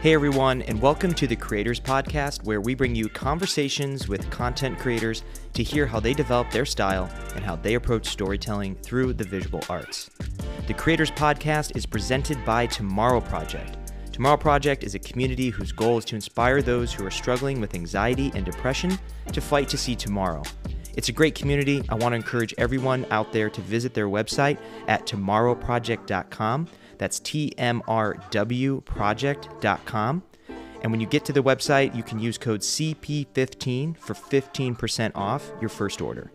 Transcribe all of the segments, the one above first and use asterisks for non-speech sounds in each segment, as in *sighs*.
Hey everyone, and welcome to the Creators Podcast, where we bring you conversations with content creators to hear how they develop their style and how they approach storytelling through the visual arts. The Creators Podcast is presented by Tomorrow Project. Tomorrow Project is a community whose goal is to inspire those who are struggling with anxiety and depression to fight to see tomorrow. It's a great community. I want to encourage everyone out there to visit their website at tomorrowproject.com. That's tmrwproject.com. And when you get to the website, you can use code CP15 for 15% off your first order.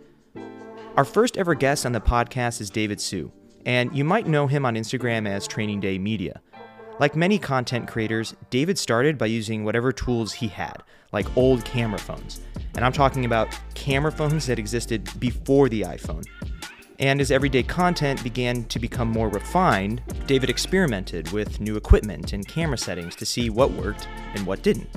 Our first ever guest on the podcast is David Soo, and you might know him on Instagram as Training Day Media. Like many content creators, David started by using whatever tools he had, like old camera phones. And I'm talking about camera phones that existed before the iPhone. And as everyday content began to become more refined, David experimented with new equipment and camera settings to see what worked and what didn't.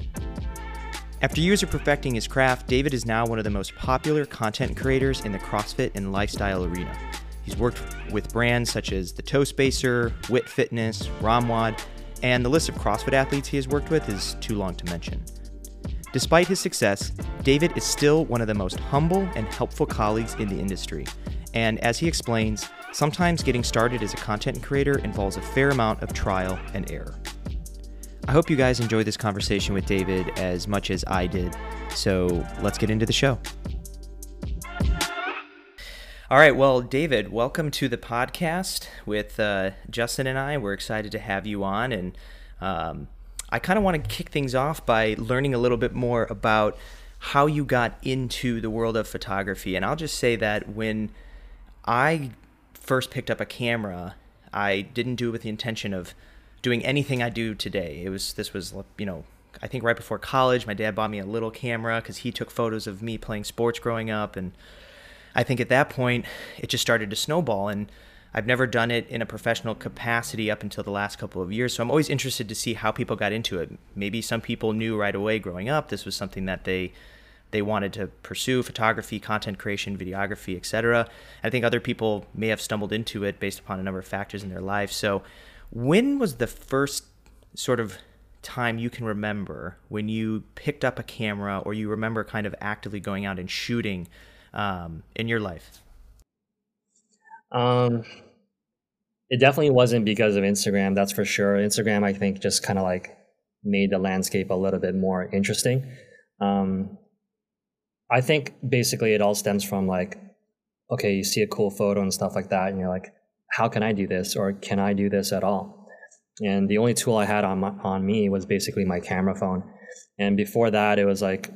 After years of perfecting his craft, David is now one of the most popular content creators in the CrossFit and lifestyle arena. He's worked with brands such as the Toe Spacer, Wit Fitness, ROMWOD, and the list of CrossFit athletes he has worked with is too long to mention. Despite his success, David is still one of the most humble and helpful colleagues in the industry. And as he explains, sometimes getting started as a content creator involves a fair amount of trial and error. I hope you guys enjoyed this conversation with David as much as I did. So let's get into the show. All right. Well, David, welcome to the podcast with uh, Justin and I. We're excited to have you on. And um, I kind of want to kick things off by learning a little bit more about how you got into the world of photography. And I'll just say that when I first picked up a camera, I didn't do it with the intention of doing anything I do today. It was, this was, you know, I think right before college, my dad bought me a little camera because he took photos of me playing sports growing up. And I think at that point it just started to snowball and I've never done it in a professional capacity up until the last couple of years. So I'm always interested to see how people got into it. Maybe some people knew right away growing up this was something that they they wanted to pursue photography, content creation, videography, etc. I think other people may have stumbled into it based upon a number of factors in their life. So when was the first sort of time you can remember when you picked up a camera or you remember kind of actively going out and shooting um, in your life? Um, it definitely wasn't because of Instagram, that's for sure. Instagram, I think, just kind of like made the landscape a little bit more interesting. Um, I think basically it all stems from like, okay, you see a cool photo and stuff like that, and you're like, how can I do this, or can I do this at all? And the only tool I had on my, on me was basically my camera phone. And before that, it was like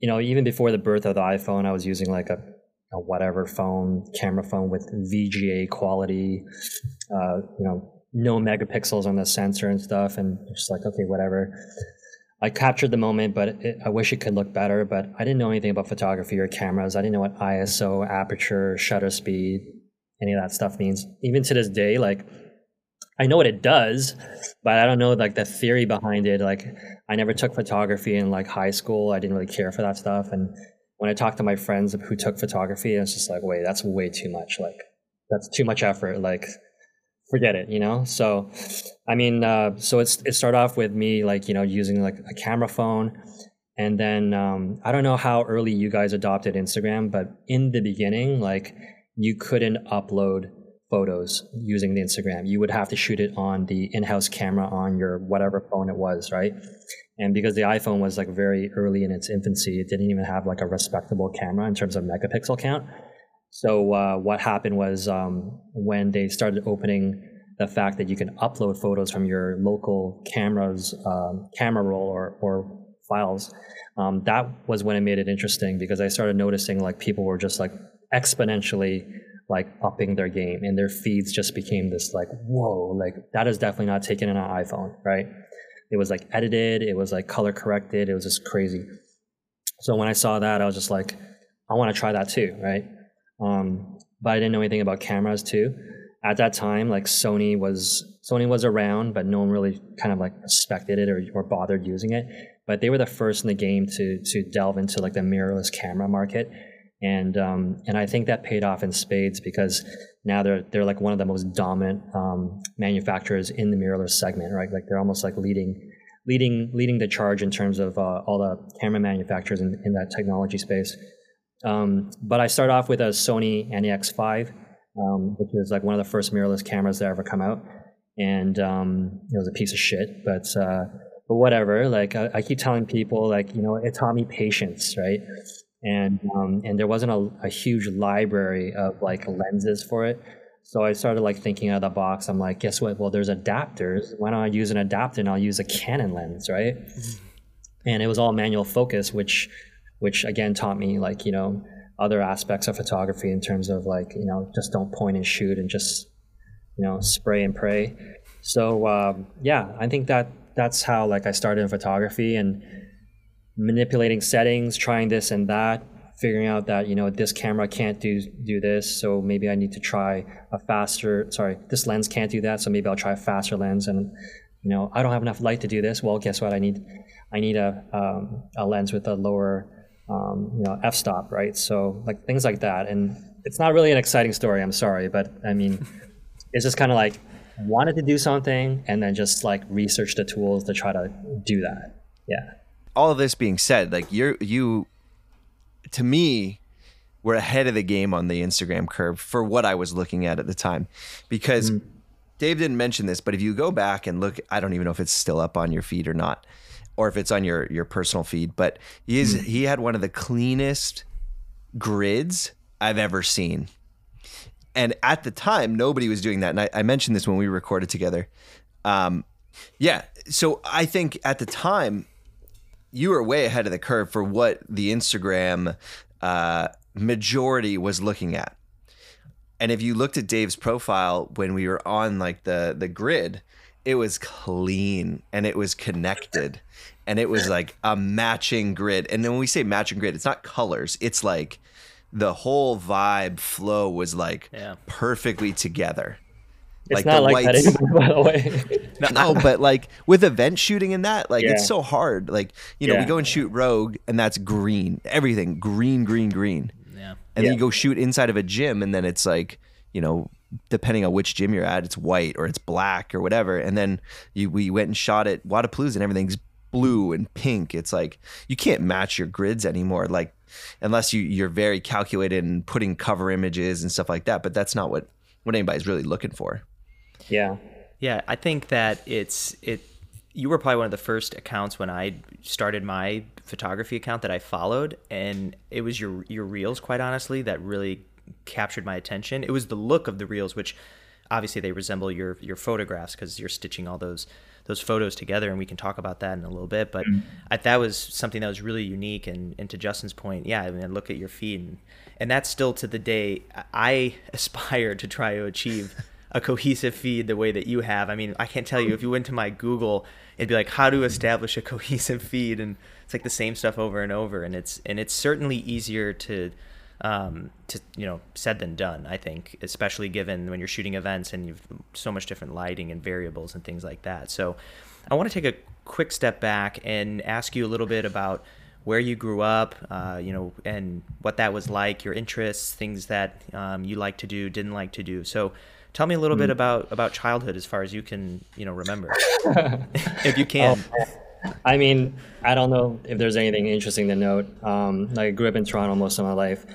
you know, even before the birth of the iPhone, I was using like a, a whatever phone, camera phone with VGA quality, uh, you know, no megapixels on the sensor and stuff, and just like okay, whatever. I captured the moment, but it, I wish it could look better. But I didn't know anything about photography or cameras. I didn't know what ISO, aperture, shutter speed, any of that stuff means. Even to this day, like I know what it does, but I don't know like the theory behind it. Like I never took photography in like high school. I didn't really care for that stuff. And when I talked to my friends who took photography, I was just like, wait, that's way too much. Like that's too much effort. Like forget it, you know? So, I mean, uh, so it's, it started off with me like, you know, using like a camera phone. And then um, I don't know how early you guys adopted Instagram, but in the beginning, like you couldn't upload photos using the Instagram. You would have to shoot it on the in-house camera on your whatever phone it was, right? And because the iPhone was like very early in its infancy, it didn't even have like a respectable camera in terms of megapixel count. So uh, what happened was um, when they started opening the fact that you can upload photos from your local camera's um, camera roll or, or files, um, that was when it made it interesting because I started noticing like people were just like exponentially like upping their game and their feeds just became this like whoa like that is definitely not taken in an iphone right? It was like edited it was like color corrected it was just crazy. So when i saw that i was just like i want to try that too right um, but i didn't know anything about cameras too at that time like sony was sony was around but no one really kind of like respected it or, or bothered using it but they were the first in the game to to delve into like the mirrorless camera market and um, and I think that paid off in spades because now they're they're like one of the most dominant um, manufacturers in the mirrorless segment, right? Like they're almost like leading leading leading the charge in terms of uh, all the camera manufacturers in, in that technology space. Um, but I started off with a Sony NEX5, um, which is like one of the first mirrorless cameras that ever come out, and um, it was a piece of shit. But uh, but whatever. Like I, I, keep telling people, like you know, it taught me patience, right? And um, and there wasn't a, a huge library of like lenses for it. So I started like thinking out of the box. I'm like, guess what? Well, there's adapters. Why don't I use an adapter and I'll use a Canon lens, right? Mm-hmm. And it was all manual focus, which which again taught me like you know other aspects of photography in terms of like you know just don't point and shoot and just you know spray and pray. So um, yeah, I think that that's how like I started in photography and manipulating settings, trying this and that, figuring out that you know this camera can't do do this so maybe i need to try a faster sorry this lens can't do that so maybe i'll try a faster lens and you know i don't have enough light to do this well guess what i need i need a, um, a lens with a lower um, you know f-stop right so like things like that and it's not really an exciting story i'm sorry but i mean *laughs* it's just kind of like wanted to do something and then just like research the tools to try to do that yeah all of this being said like you're you to me, we're ahead of the game on the Instagram curve for what I was looking at at the time. Because mm-hmm. Dave didn't mention this, but if you go back and look, I don't even know if it's still up on your feed or not, or if it's on your your personal feed, but he is mm-hmm. he had one of the cleanest grids I've ever seen. And at the time, nobody was doing that. And I, I mentioned this when we recorded together. Um, yeah. So I think at the time, you were way ahead of the curve for what the Instagram uh, majority was looking at. And if you looked at Dave's profile when we were on like the the grid, it was clean and it was connected and it was like a matching grid. And then when we say matching grid, it's not colors, it's like the whole vibe flow was like yeah. perfectly together. It's like not like whites. that anymore, by the way. no, but like with event shooting and that, like yeah. it's so hard. Like you know, yeah. we go and shoot Rogue, and that's green, everything green, green, green. Yeah. And then you go shoot inside of a gym, and then it's like you know, depending on which gym you're at, it's white or it's black or whatever. And then you we went and shot at Wodapalooza, and everything's blue and pink. It's like you can't match your grids anymore. Like unless you you're very calculated and putting cover images and stuff like that. But that's not what what anybody's really looking for. Yeah. Yeah, I think that it's it you were probably one of the first accounts when I started my photography account that I followed and it was your your reels quite honestly that really captured my attention. It was the look of the reels which obviously they resemble your your photographs cuz you're stitching all those those photos together and we can talk about that in a little bit but mm-hmm. I, that was something that was really unique and, and to justin's point yeah I mean, look at your feed and, and that's still to the day i *laughs* aspire to try to achieve a cohesive feed the way that you have. I mean, I can't tell you if you went to my Google, it'd be like how to establish a *laughs* cohesive feed, and it's like the same stuff over and over. And it's and it's certainly easier to um, to you know said than done. I think, especially given when you're shooting events and you've so much different lighting and variables and things like that. So, I want to take a quick step back and ask you a little bit about where you grew up, uh, you know, and what that was like, your interests, things that um, you like to do, didn't like to do. So, Tell me a little mm. bit about about childhood as far as you can, you know, remember. *laughs* if you can. *laughs* Oh, I mean, I don't know if there's anything interesting to note. Um, like I grew up in Toronto most of my life.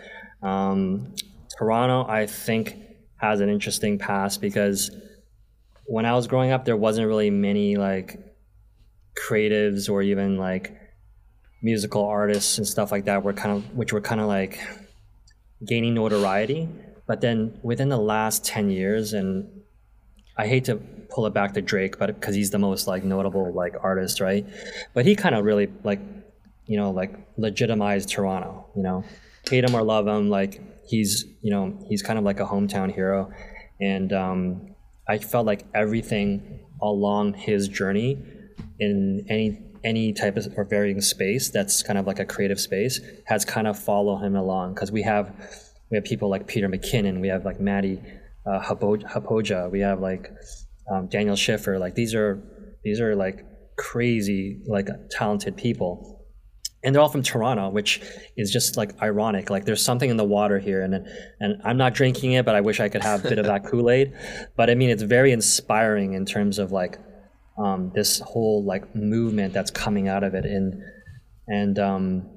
Um, Toronto, I think, has an interesting past because when I was growing up, there wasn't really many like creatives or even like musical artists and stuff like that were kind of which were kind of like gaining notoriety but then within the last 10 years, and I hate to pull it back to Drake, but because he's the most like notable like artist, right? But he kind of really like, you know, like legitimized Toronto, you know, hate him or love him. Like he's, you know, he's kind of like a hometown hero. And um, I felt like everything along his journey in any any type of or varying space that's kind of like a creative space has kind of followed him along because we have we have people like Peter McKinnon, we have like Matti uh, Haapoja, we have like um, Daniel Schiffer. Like these are these are like crazy like talented people, and they're all from Toronto, which is just like ironic. Like there's something in the water here, and and I'm not drinking it, but I wish I could have a bit of that *laughs* Kool Aid. But I mean, it's very inspiring in terms of like um, this whole like movement that's coming out of it, and and um,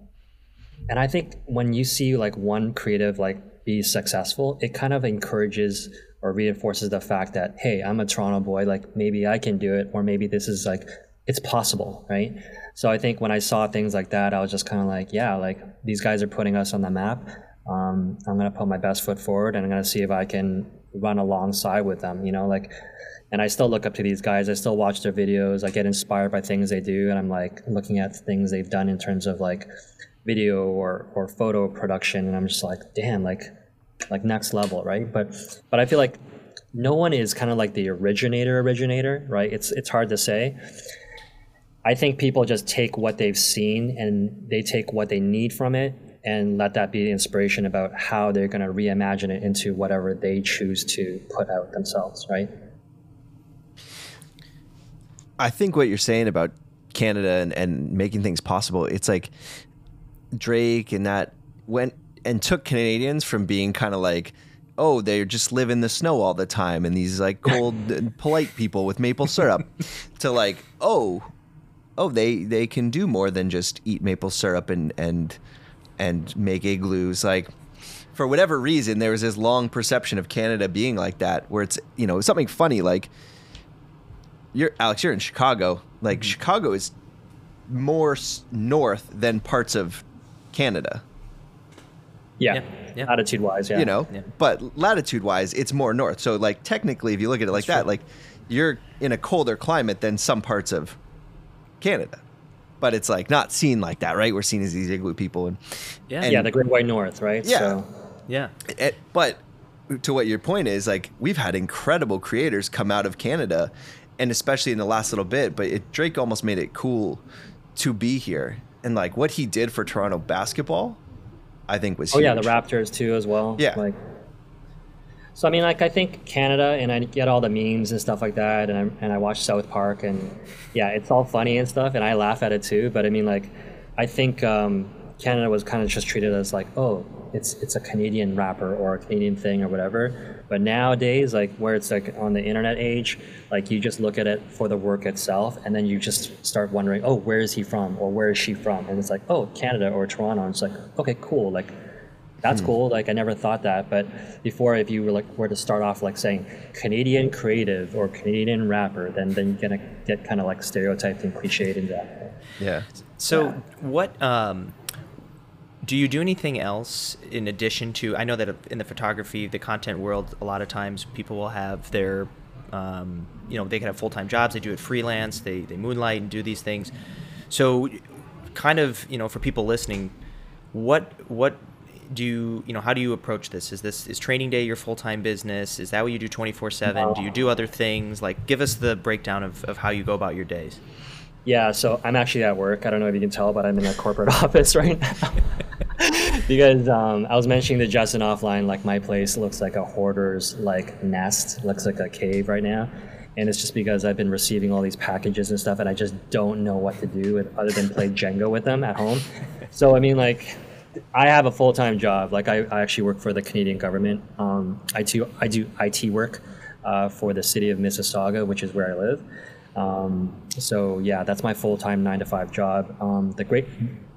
and I think when you see like one creative like be successful, it kind of encourages or reinforces the fact that hey, I'm a Toronto boy, like maybe I can do it, or maybe this is like it's possible, right? So I think when I saw things like that, I was just kind of like, yeah, like these guys are putting us on the map. Um, I'm gonna put my best foot forward, and I'm gonna see if I can run alongside with them. You know, like, and I still look up to these guys. I still watch their videos. I get inspired by things they do, and I'm like looking at things they've done in terms of like video or or photo production, and I'm just like, damn, like like next level, right? But but I feel like no one is kind of like the originator originator, right? It's it's hard to say. I think people just take what they've seen and they take what they need from it and let that be the inspiration about how they're going to reimagine it into whatever they choose to put out themselves, right? I think what you're saying about Canada and, and making things possible, it's like Drake and that went and took Canadians from being kind of like, oh, they just live in the snow all the time and these like cold *laughs* and polite people with maple syrup to like, oh, oh, they they can do more than just eat maple syrup and and and make igloos. Like for whatever reason, there was this long perception of Canada being like that, where it's you know something funny like you're Alex, you're in Chicago. Like mm-hmm. Chicago is more north than parts of Canada. Yeah. yeah. yeah. Latitude wise, yeah. You know, yeah. but latitude wise, it's more north. So, like, technically, if you look at it like That's that, true. like, you're in a colder climate than some parts of Canada. But it's like not seen like that, right? We're seen as these igloo people, and yeah, and, yeah, the Great White North, right? Yeah, so. yeah. It, but to what your point is, like we've had incredible creators come out of Canada, and especially in the last little bit. But it, Drake almost made it cool to be here, and like what he did for Toronto basketball, I think was. Oh huge. yeah, the Raptors too as well. Yeah, like so I mean, like I think Canada, and I get all the memes and stuff like that, and I and I watch South Park, and yeah, it's all funny and stuff, and I laugh at it too. But I mean, like, I think um, Canada was kind of just treated as like, oh, it's it's a Canadian rapper or a Canadian thing or whatever. But nowadays, like where it's like on the internet age, like you just look at it for the work itself, and then you just start wondering, oh, where is he from or where is she from? And it's like, oh, Canada or Toronto. And it's like, okay, cool, like that's hmm. cool. Like I never thought that, but before, if you were like were to start off like saying Canadian creative or Canadian rapper, then then you're gonna get kind of like stereotyped and cliched into that. Yeah. So yeah. what? Um, do you do anything else in addition to? I know that in the photography, the content world, a lot of times people will have their, um, you know, they can have full time jobs. They do it freelance. They they moonlight and do these things. So, kind of, you know, for people listening, what what do you you know how do you approach this? Is this is training day your full-time business? Is that what you do 24-7 do you do other things? Like give us the breakdown of, of how you go about your days. Yeah so i'm actually at work. I don't know if you can tell but i'm in a corporate *laughs* office right now. *laughs* Because um, i was mentioning to justin offline like my place looks like a hoarder's like nest. Looks like a cave right now. And it's just because I've been receiving all these packages and stuff, and I just don't know what to do with, other than play Jenga with them at home. So I mean, like I have a full time job. Like I, I, actually work for the Canadian government. Um, I do I do IT work uh, for the city of Mississauga, which is where I live. Um, so yeah, that's my full time nine to five job. Um, the great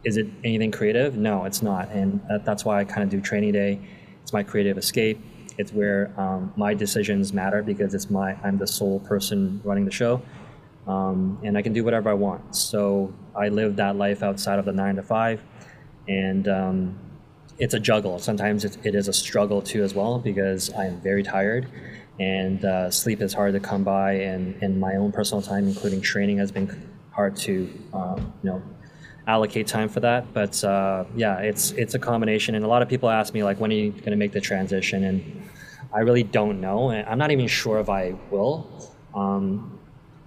is it anything creative? No, it's not, and that, that's why I kind of do training day. It's my creative escape. It's where um, my decisions matter because it's my I'm the sole person running the show. Um, and I can do whatever I want. So I live that life outside of the nine to five and um, it's a juggle. Sometimes it, it is a struggle too as well because I am very tired and uh, sleep is hard to come by and, and my own personal time including training has been hard to um, you know allocate time for that. But uh, yeah it's it's a combination. And a lot of people ask me like when are you going to make the transition? And i really don't know. And i'm not even sure if i will. Um,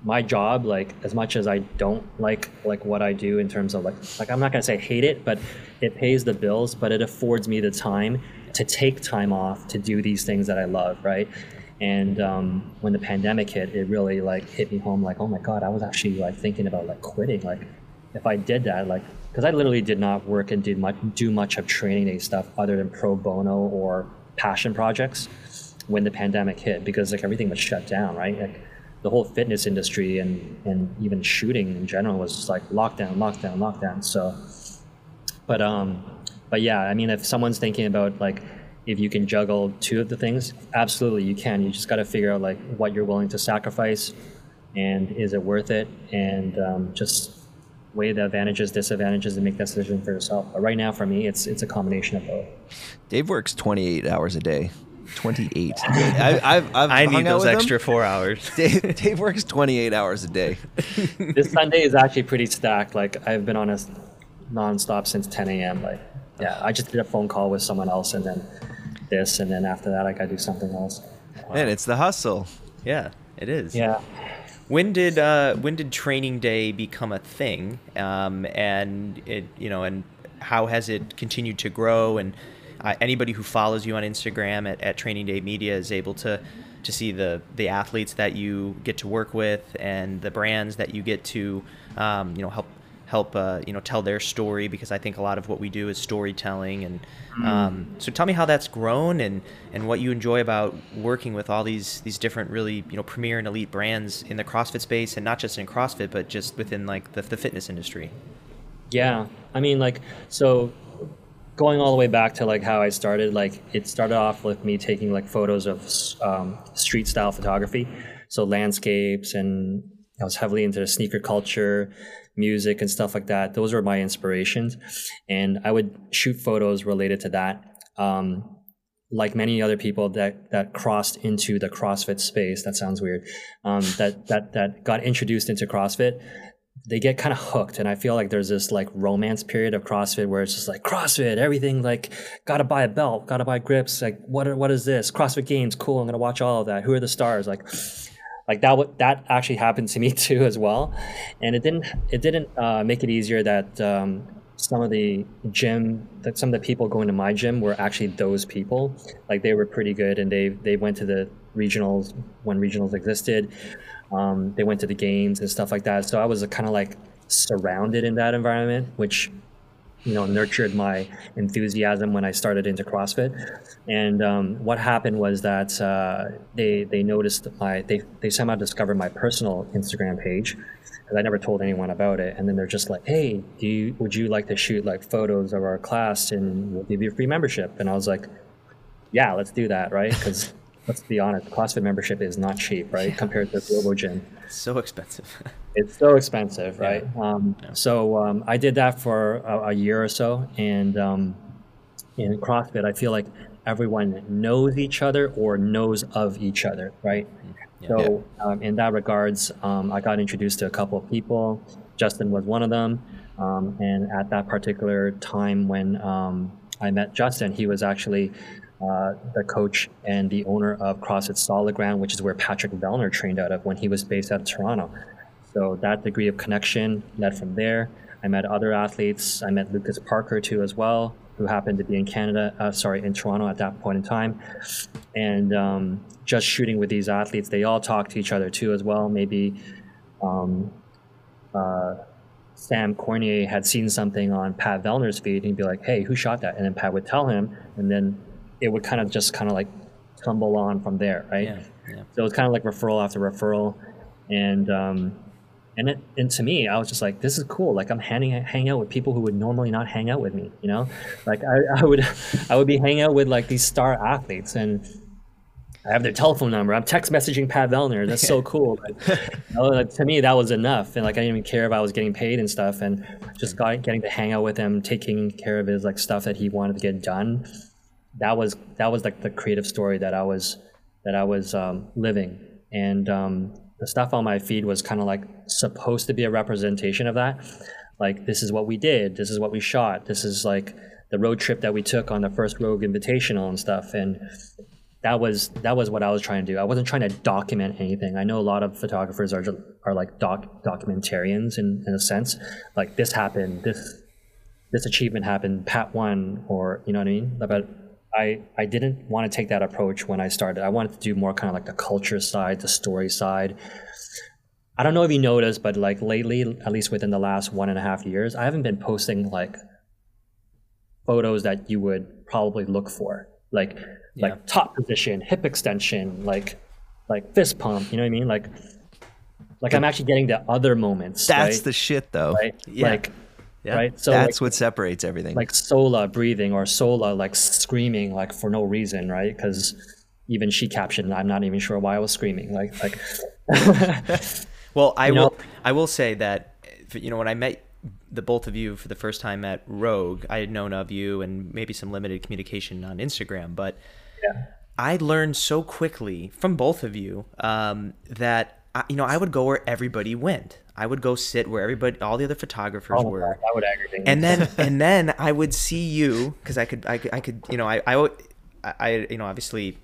my job like as much as i don't like like what i do in terms of like like i'm not going to say hate it but it pays the bills but it affords me the time to take time off to do these things that i love right? And um, when the pandemic hit it really like hit me home like oh my god i was actually like thinking about like quitting like if i did that like because i literally did not work and did much do much of training day stuff other than pro bono or passion projects when the pandemic hit because like everything was shut down right? Like the whole fitness industry and and even shooting in general was just like lockdown, lockdown, lockdown. So, but um, but yeah, I mean, if someone's thinking about like if you can juggle two of the things, absolutely you can. You just got to figure out like what you're willing to sacrifice, and is it worth it, and um, just weigh the advantages, disadvantages, and make that decision for yourself. But right now, for me, it's it's a combination of both. Dave works 28 hours a day. 28. I, I've, I've I need those with him. extra four hours. *laughs* Dave, Dave works 28 hours a day. *laughs* this Sunday is actually pretty stacked. Like I've been on a nonstop since 10 a.m. Like yeah, I just did a phone call with someone else, and then this, and then after that, I gotta do something else. Man, it's the hustle. Yeah, it is. Yeah. When did uh, when did training day become a thing? Um, and it you know and how has it continued to grow? And uh, anybody who follows you on Instagram at, at Training Day Media is able to to see the the athletes that you get to work with and the brands that you get to um, you know help help uh, you know tell their story because I think a lot of what we do is storytelling and um, so tell me how that's grown and and what you enjoy about working with all these these different really you know premier and elite brands in the CrossFit space and not just in CrossFit but just within like the, the fitness industry. Yeah, I mean, like, so going all the way back to like how I started, like, it started off with me taking like photos of um, street style photography, so landscapes, and I was heavily into the sneaker culture, music, and stuff like that. Those were my inspirations, and I would shoot photos related to that. Um, like many other people that that crossed into the CrossFit space, that sounds weird. Um, that that that got introduced into CrossFit they get kind of hooked and i feel like there's this like romance period of crossfit where it's just like crossfit everything like gotta buy a belt gotta buy grips like what are, what is this? Crossfit games cool i'm gonna watch all of that. Who are the stars? Like *sighs* like that w- that actually happened to me *laughs* too as well. And it didn't it didn't uh, make it easier that um, some of the gym that some of the people going to my gym were actually those people. Like they were pretty good and they they went to the regionals when regionals existed um, they went to the games and stuff like that. So I was kind of like surrounded in that environment, which you know nurtured my enthusiasm when I started into CrossFit. And um, what happened was that uh, they they noticed my they they somehow discovered my personal Instagram page because I never told anyone about it. And then they're just like, "Hey, do you would you like to shoot like photos of our class and we'll give you a free membership?" And I was like, "Yeah, let's do that, right?" Because let's be honest, CrossFit membership is not cheap, right? Yeah. Compared to Globo Gym. It's so expensive. *laughs* it's so expensive, right? Yeah. Um, yeah. So um, I did that for a, a year or so. And um, in CrossFit, I feel like everyone knows each other or knows of each other, right? So um, in that regards, um, I got introduced to a couple of people. Justin was one of them. Um, and at that particular time when I met Justin, he was actually uh, the coach and the owner of CrossFit Solid Ground, which is where Patrick Vellner trained out of when he was based out of Toronto. So that degree of connection led from there. I met other athletes. I met Lucas Parker too as well, who happened to be in Canada, uh, sorry, in Toronto at that point in time. And um, just shooting with these athletes, they all talk to each other too as well. Maybe um, uh, Sam Cournoyer had seen something on Pat Vellner's feed, and he'd be like, "Hey, who shot that?" And then Pat would tell him, and then it would kind of just kind of like tumble on from there, right? Yeah, yeah. So it's kind of like referral after referral, and um, and it, and to me, I was just like, this is cool. Like I'm hanging hang out with people who would normally not hang out with me, you know? Like I, I would *laughs* I would be hanging out with like these star athletes and. I have their telephone number. I'm text messaging Pat Vellner. That's so *laughs* cool. But, you know, like, to me, that was enough. And like, I didn't even care if I was getting paid and stuff. And just got, getting to hang out with him, taking care of his like stuff that he wanted to get done that was that was like the creative story that I was that I was um, living, and um, the stuff on my feed was kind of like supposed to be a representation of that. Like this is what we did, this is what we shot, this is like the road trip that we took on the first Rogue Invitational and stuff, and that was that was what I was trying to do. I wasn't trying to document anything. I know a lot of photographers are are like doc documentarians in, in a sense. Like this happened, this this achievement happened, Pat won, or you know what I mean. But I, I didn't want to take that approach when I started. I wanted to do more kind of like the culture side, the story side. I don't know if you noticed, but like lately, at least within the last one and a half years, I haven't been posting like photos that you would probably look for, like yeah. like top position, hip extension, like like fist pump. You know what I mean? Like Like I'm actually getting the other moments. That's right? the shit, though. right. Yeah. Like Yeah. right. So That's like, what separates everything. like Sola breathing or Sola like screaming like for no reason, right? Because even she captioned, I'm not even sure why I was screaming. Like like *laughs* Well, I You will. know- I will say that you know when I met the both of you for the first time at Rogue, I had known of you and maybe some limited communication on Instagram, but yeah. I learned so quickly from both of you um, that I, you know I would go where everybody went. I would go sit where everybody, all the other photographers Oh were. That would aggravate and then *laughs* and then I would see you because I could I could I could you know I I, I you know obviously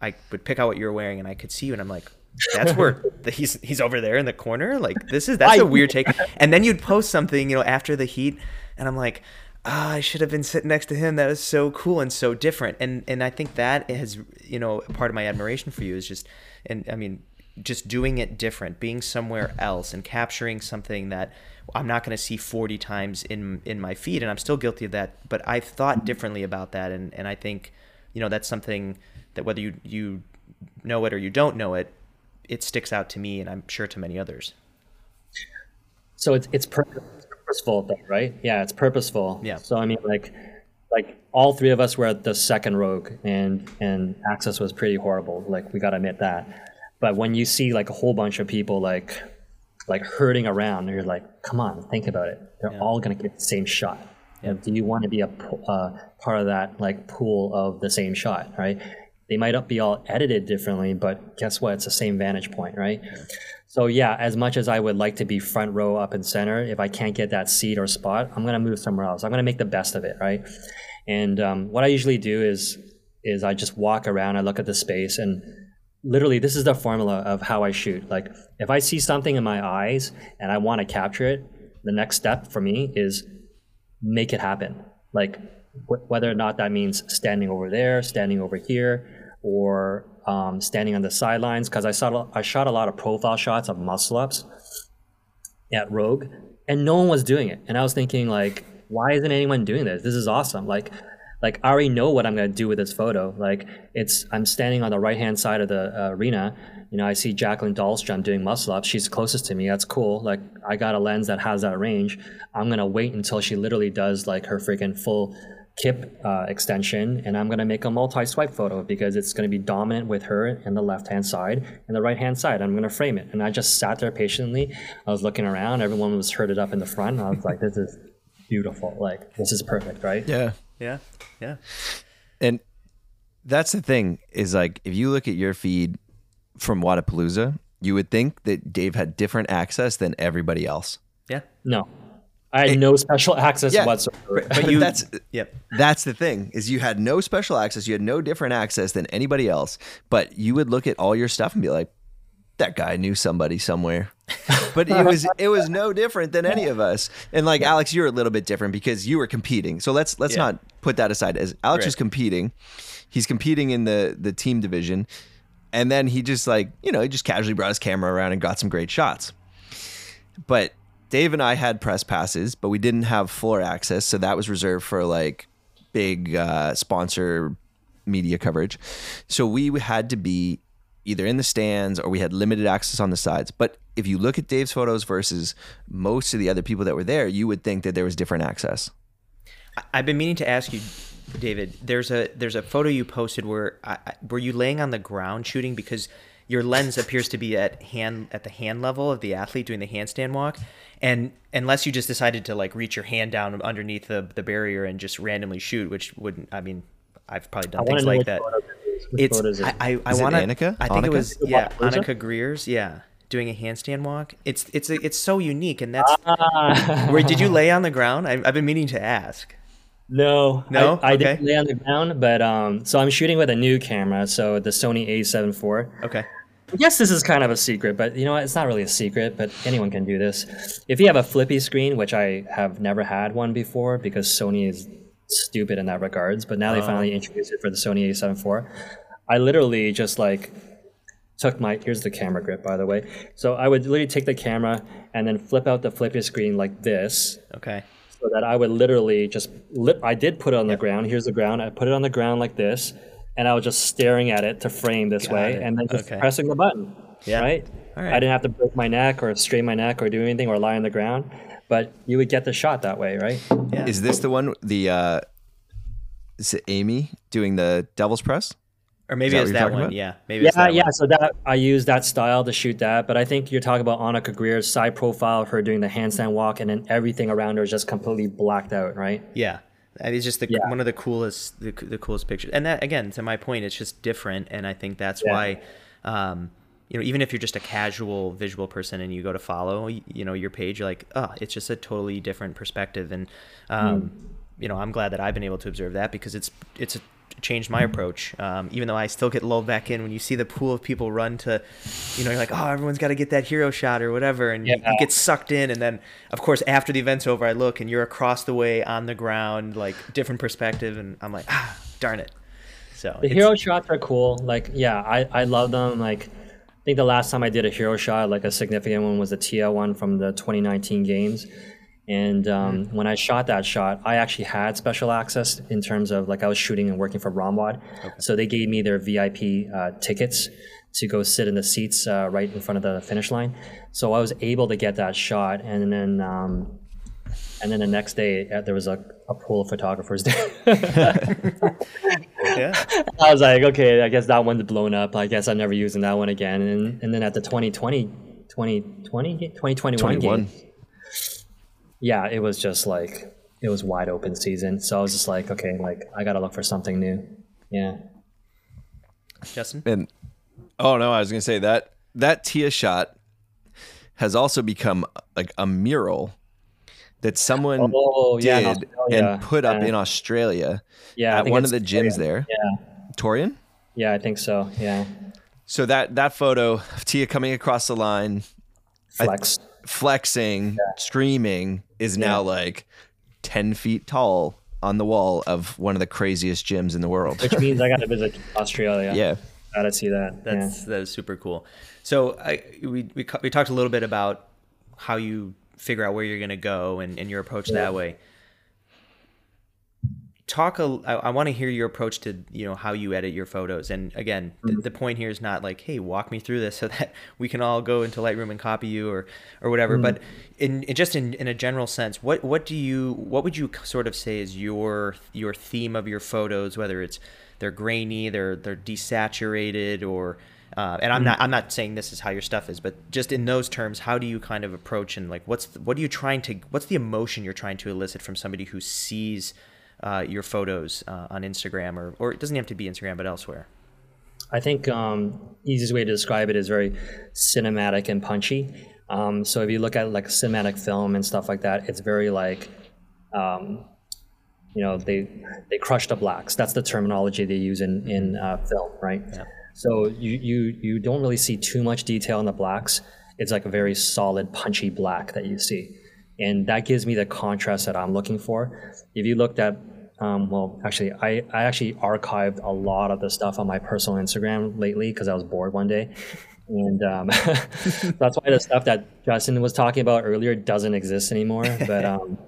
I would pick out what you were wearing and I could see you and I'm like that's where *laughs* the, he's he's over there in the corner? Like this is that's a weird take. And then you'd post something you know after the heat and I'm like ah, I should have been sitting next to him. That was so cool and so different. And and I think that has you know part of my admiration for you is just and I mean just doing it different, being somewhere else and capturing something that I'm not going to see 40 times in in my feed and I'm still guilty of that, but I've thought differently about that and and I think you know that's something that whether you you know it or you don't know it, it sticks out to me and I'm sure to many others. So it's it's purposeful though, right? Yeah, it's purposeful. Yeah. So I mean, like, like all three of us were at the second rogue, and and access was pretty horrible. Like we gotta admit that. But when you see like a whole bunch of people like like herding around, you're like, come on, think about it. They're Yeah. all gonna get the same shot. Know, do you want to be a uh, part of that like pool of the same shot, right? They might not be all edited differently, but guess what? It's the same vantage point, right? So yeah, as much as I would like to be front row up in center, if I can't get that seat or spot, I'm gonna move somewhere else. I'm gonna make the best of it, right? And um, what I usually do is is I just walk around, I look at the space, and literally this is the formula of how I shoot. Like if I see something in my eyes and I want to capture it, the next step for me is make it happen. Like wh- whether or not that means standing over there, standing over here, or um, standing on the sidelines. Because I saw I shot a lot of profile shots of muscle ups at Rogue, and no one was doing it. And I was thinking like, why isn't anyone doing this? This is awesome. Like. Like I already know what I'm gonna do with this photo. Like it's I'm standing on the right hand side of the uh, arena. You know I see Jacqueline Dahlstrom doing muscle ups. She's closest to me. That's cool. Like I got a lens that has that range. I'm gonna wait until she literally does like her freaking full kip uh, extension, and I'm gonna make a multi-swipe photo because it's gonna be dominant with her in the left-hand side and the right-hand side. I'm gonna frame it, and I just sat there patiently. I was looking around. Everyone was herded up in the front. I was like, "This is beautiful. Like this is perfect, right?" yeah. Yeah. Yeah. And that's the thing is like if you look at your feed from Wodapalooza, you would think that Dave had different access than everybody else. Yeah. No, I had no special access Yeah. whatsoever. But *laughs* you That's Yep. that's the thing is you had no special access, you had no different access than anybody else, but you would look at all your stuff and be like that guy knew somebody somewhere. but it was it was no different than any of us. And like Alex, you're a little bit different because you were competing. So let's let's Yeah. not put that aside. As Alex Right. was competing, he's competing in the the team division, and then he just like you know he just casually brought his camera around and got some great shots. But Dave and I had press passes, but we didn't have floor access, so that was reserved for like big uh, sponsor media coverage. So we had to be either in the stands or we had limited access on the sides. But if you look at Dave's photos versus most of the other people that were there, you would think that there was different access. I- I've been meaning to ask you, David. There's a there's a photo you posted where I, I- were you laying on the ground shooting because your lens appears to be at hand at the hand level of the athlete doing the handstand walk, and unless you just decided to like reach your hand down underneath the the barrier and just randomly shoot, which wouldn't. I mean, I've probably done I things like that. photo it is. Which It's is it? I I, I Is it want to. Annika? I think it was yeah What, Annika Greer's yeah doing a handstand walk. It's it's it's so unique and that's. Ah. Where did you lay on the ground? I, I've been meaning to ask. No, No? I, I Okay. didn't lay on the ground, but um, so I'm shooting with a new camera, so the Sony A7 IV. Okay. Yes, this is kind of a secret, but you know what? It's not really a secret, but anyone can do this. If you have a flippy screen, which I have never had one before because Sony is stupid in that regards, but now they uh-huh. finally introduced it for the Sony A7 IV. I literally just like took my here's the camera grip by the way. So I would literally take the camera and then flip out the flippy screen like this, Okay. so that I would literally just lip. I did put it on the ground. Here's the ground. I put it on the ground like this, and I was just staring at it to frame this way, it. and then just Okay. pressing the button. Yeah. Right. All right. I didn't have to break my neck or strain my neck or do anything or lie on the ground, but you would get the shot that way, right? Yeah. Is this the one? The uh, is it Amy doing the devil's press? Or maybe Is that it's what that one. about? Yeah. Maybe Yeah, that yeah. one. So that I use that style to shoot that, but I think you're talking about Annika Greer's side profile of her doing the handstand walk, and then everything around her is just completely blacked out, right? Yeah. That is just the, Yeah. one of the coolest the, the coolest pictures. And that again, to my point, it's just different and I think that's Yeah. why um you know, even if you're just a casual visual person and you go to follow, you, you know, your page, you're like, oh, it's just a totally different perspective. And, um, Hmm. you know, I'm glad that I've been able to observe that because it's, it's changed my approach. Um, even though I still get lulled back in when you see the pool of people run to, you know, you're like, oh, everyone's got to get that hero shot or whatever. And you, Yeah. you get sucked in. And then, of course, after the event's over, I look and you're across the way on the ground, like different perspective. And I'm like, ah, darn it. So The hero shots are cool. Like, yeah, I, I love them. Like, think the last time I did a hero shot, like a significant one, was the Tia one from the 2019 games. And um, when I shot that shot, I actually had special access in terms of like I was shooting and working for ROMWOD. So they gave me their VIP uh, tickets to go sit in the seats uh, right in front of the finish line. So I was able to get that shot. And then um, and then the next day, uh, there was a, a pool of photographers there. *laughs* *laughs* yeah. *laughs* I was like, okay, I guess that one's blown up. I guess I'm never using that one again. And and then at the 2020, 2020, 2021 21. game, yeah, it was just like it was wide open season. So I was just like, okay, like I gotta look for something new. Yeah. Justin? And oh no, I was gonna say that that Tia shot has also become like a mural that someone Oh yeah, in did Australia. and put up Yeah. in Australia Yeah, at one of the gyms Torian. there. Yeah, Torian. yeah, I think so. Yeah, So that that photo of Tia coming across the line, flex. flexing, screaming, is now like ten feet tall on the wall of one of the craziest gyms in the world. which means I gotta *laughs* visit Australia. yeah. gotta see that. That's that is super cool. So I we we we talked a little bit about how you figure out where you're going to go and, and your approach that way. Talk. A, I, I want to hear your approach to you know how you edit your photos. And again, the, mm-hmm. the point here is not like, hey, walk me through this so *laughs* that we can all go into Lightroom and copy you or or whatever. Mm-hmm. But in, in just in, in a general sense, what what do you what would you sort of say is your your theme of your photos, whether it's they're grainy, they're they're desaturated, or uh, and I'm not I'm not saying this is how your stuff is, but just in those terms, how do you kind of approach and like what's the, what are you trying to what's the emotion you're trying to elicit from somebody who sees uh, your photos uh, on Instagram or or it doesn't have to be Instagram but elsewhere. I think um, easiest way to describe it is very cinematic and punchy. Um, so if you look at like cinematic film and stuff like that, it's very like, um, you know, they they crush the blacks. That's the terminology they use in in uh, film, right? So you you you don't really see too much detail in the blacks. It's like a very solid, punchy black that you see, and that gives me the contrast that I'm looking for. If you looked at um, well, actually, I, I actually archived a lot of the stuff on my personal Instagram lately because I was bored one day. And um, *laughs* that's why the stuff that Justin was talking about earlier doesn't exist anymore. *laughs* But um,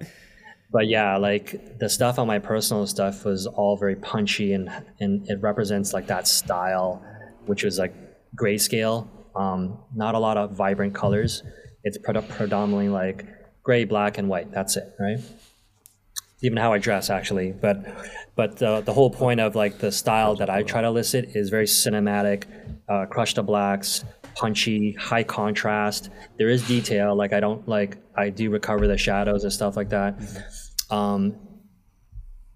but yeah, like the stuff on my personal stuff was all very punchy and and it represents like that style, which was like grayscale. Um, not a lot of vibrant colors. It's pred- predominantly like gray, black, and white. That's it, right? even how I dress actually. But but uh, the whole point of like the style that I try to elicit is very cinematic, uh, crush the blacks, punchy, high contrast. There is detail. Like I don't like I do recover the shadows and stuff like that. Um,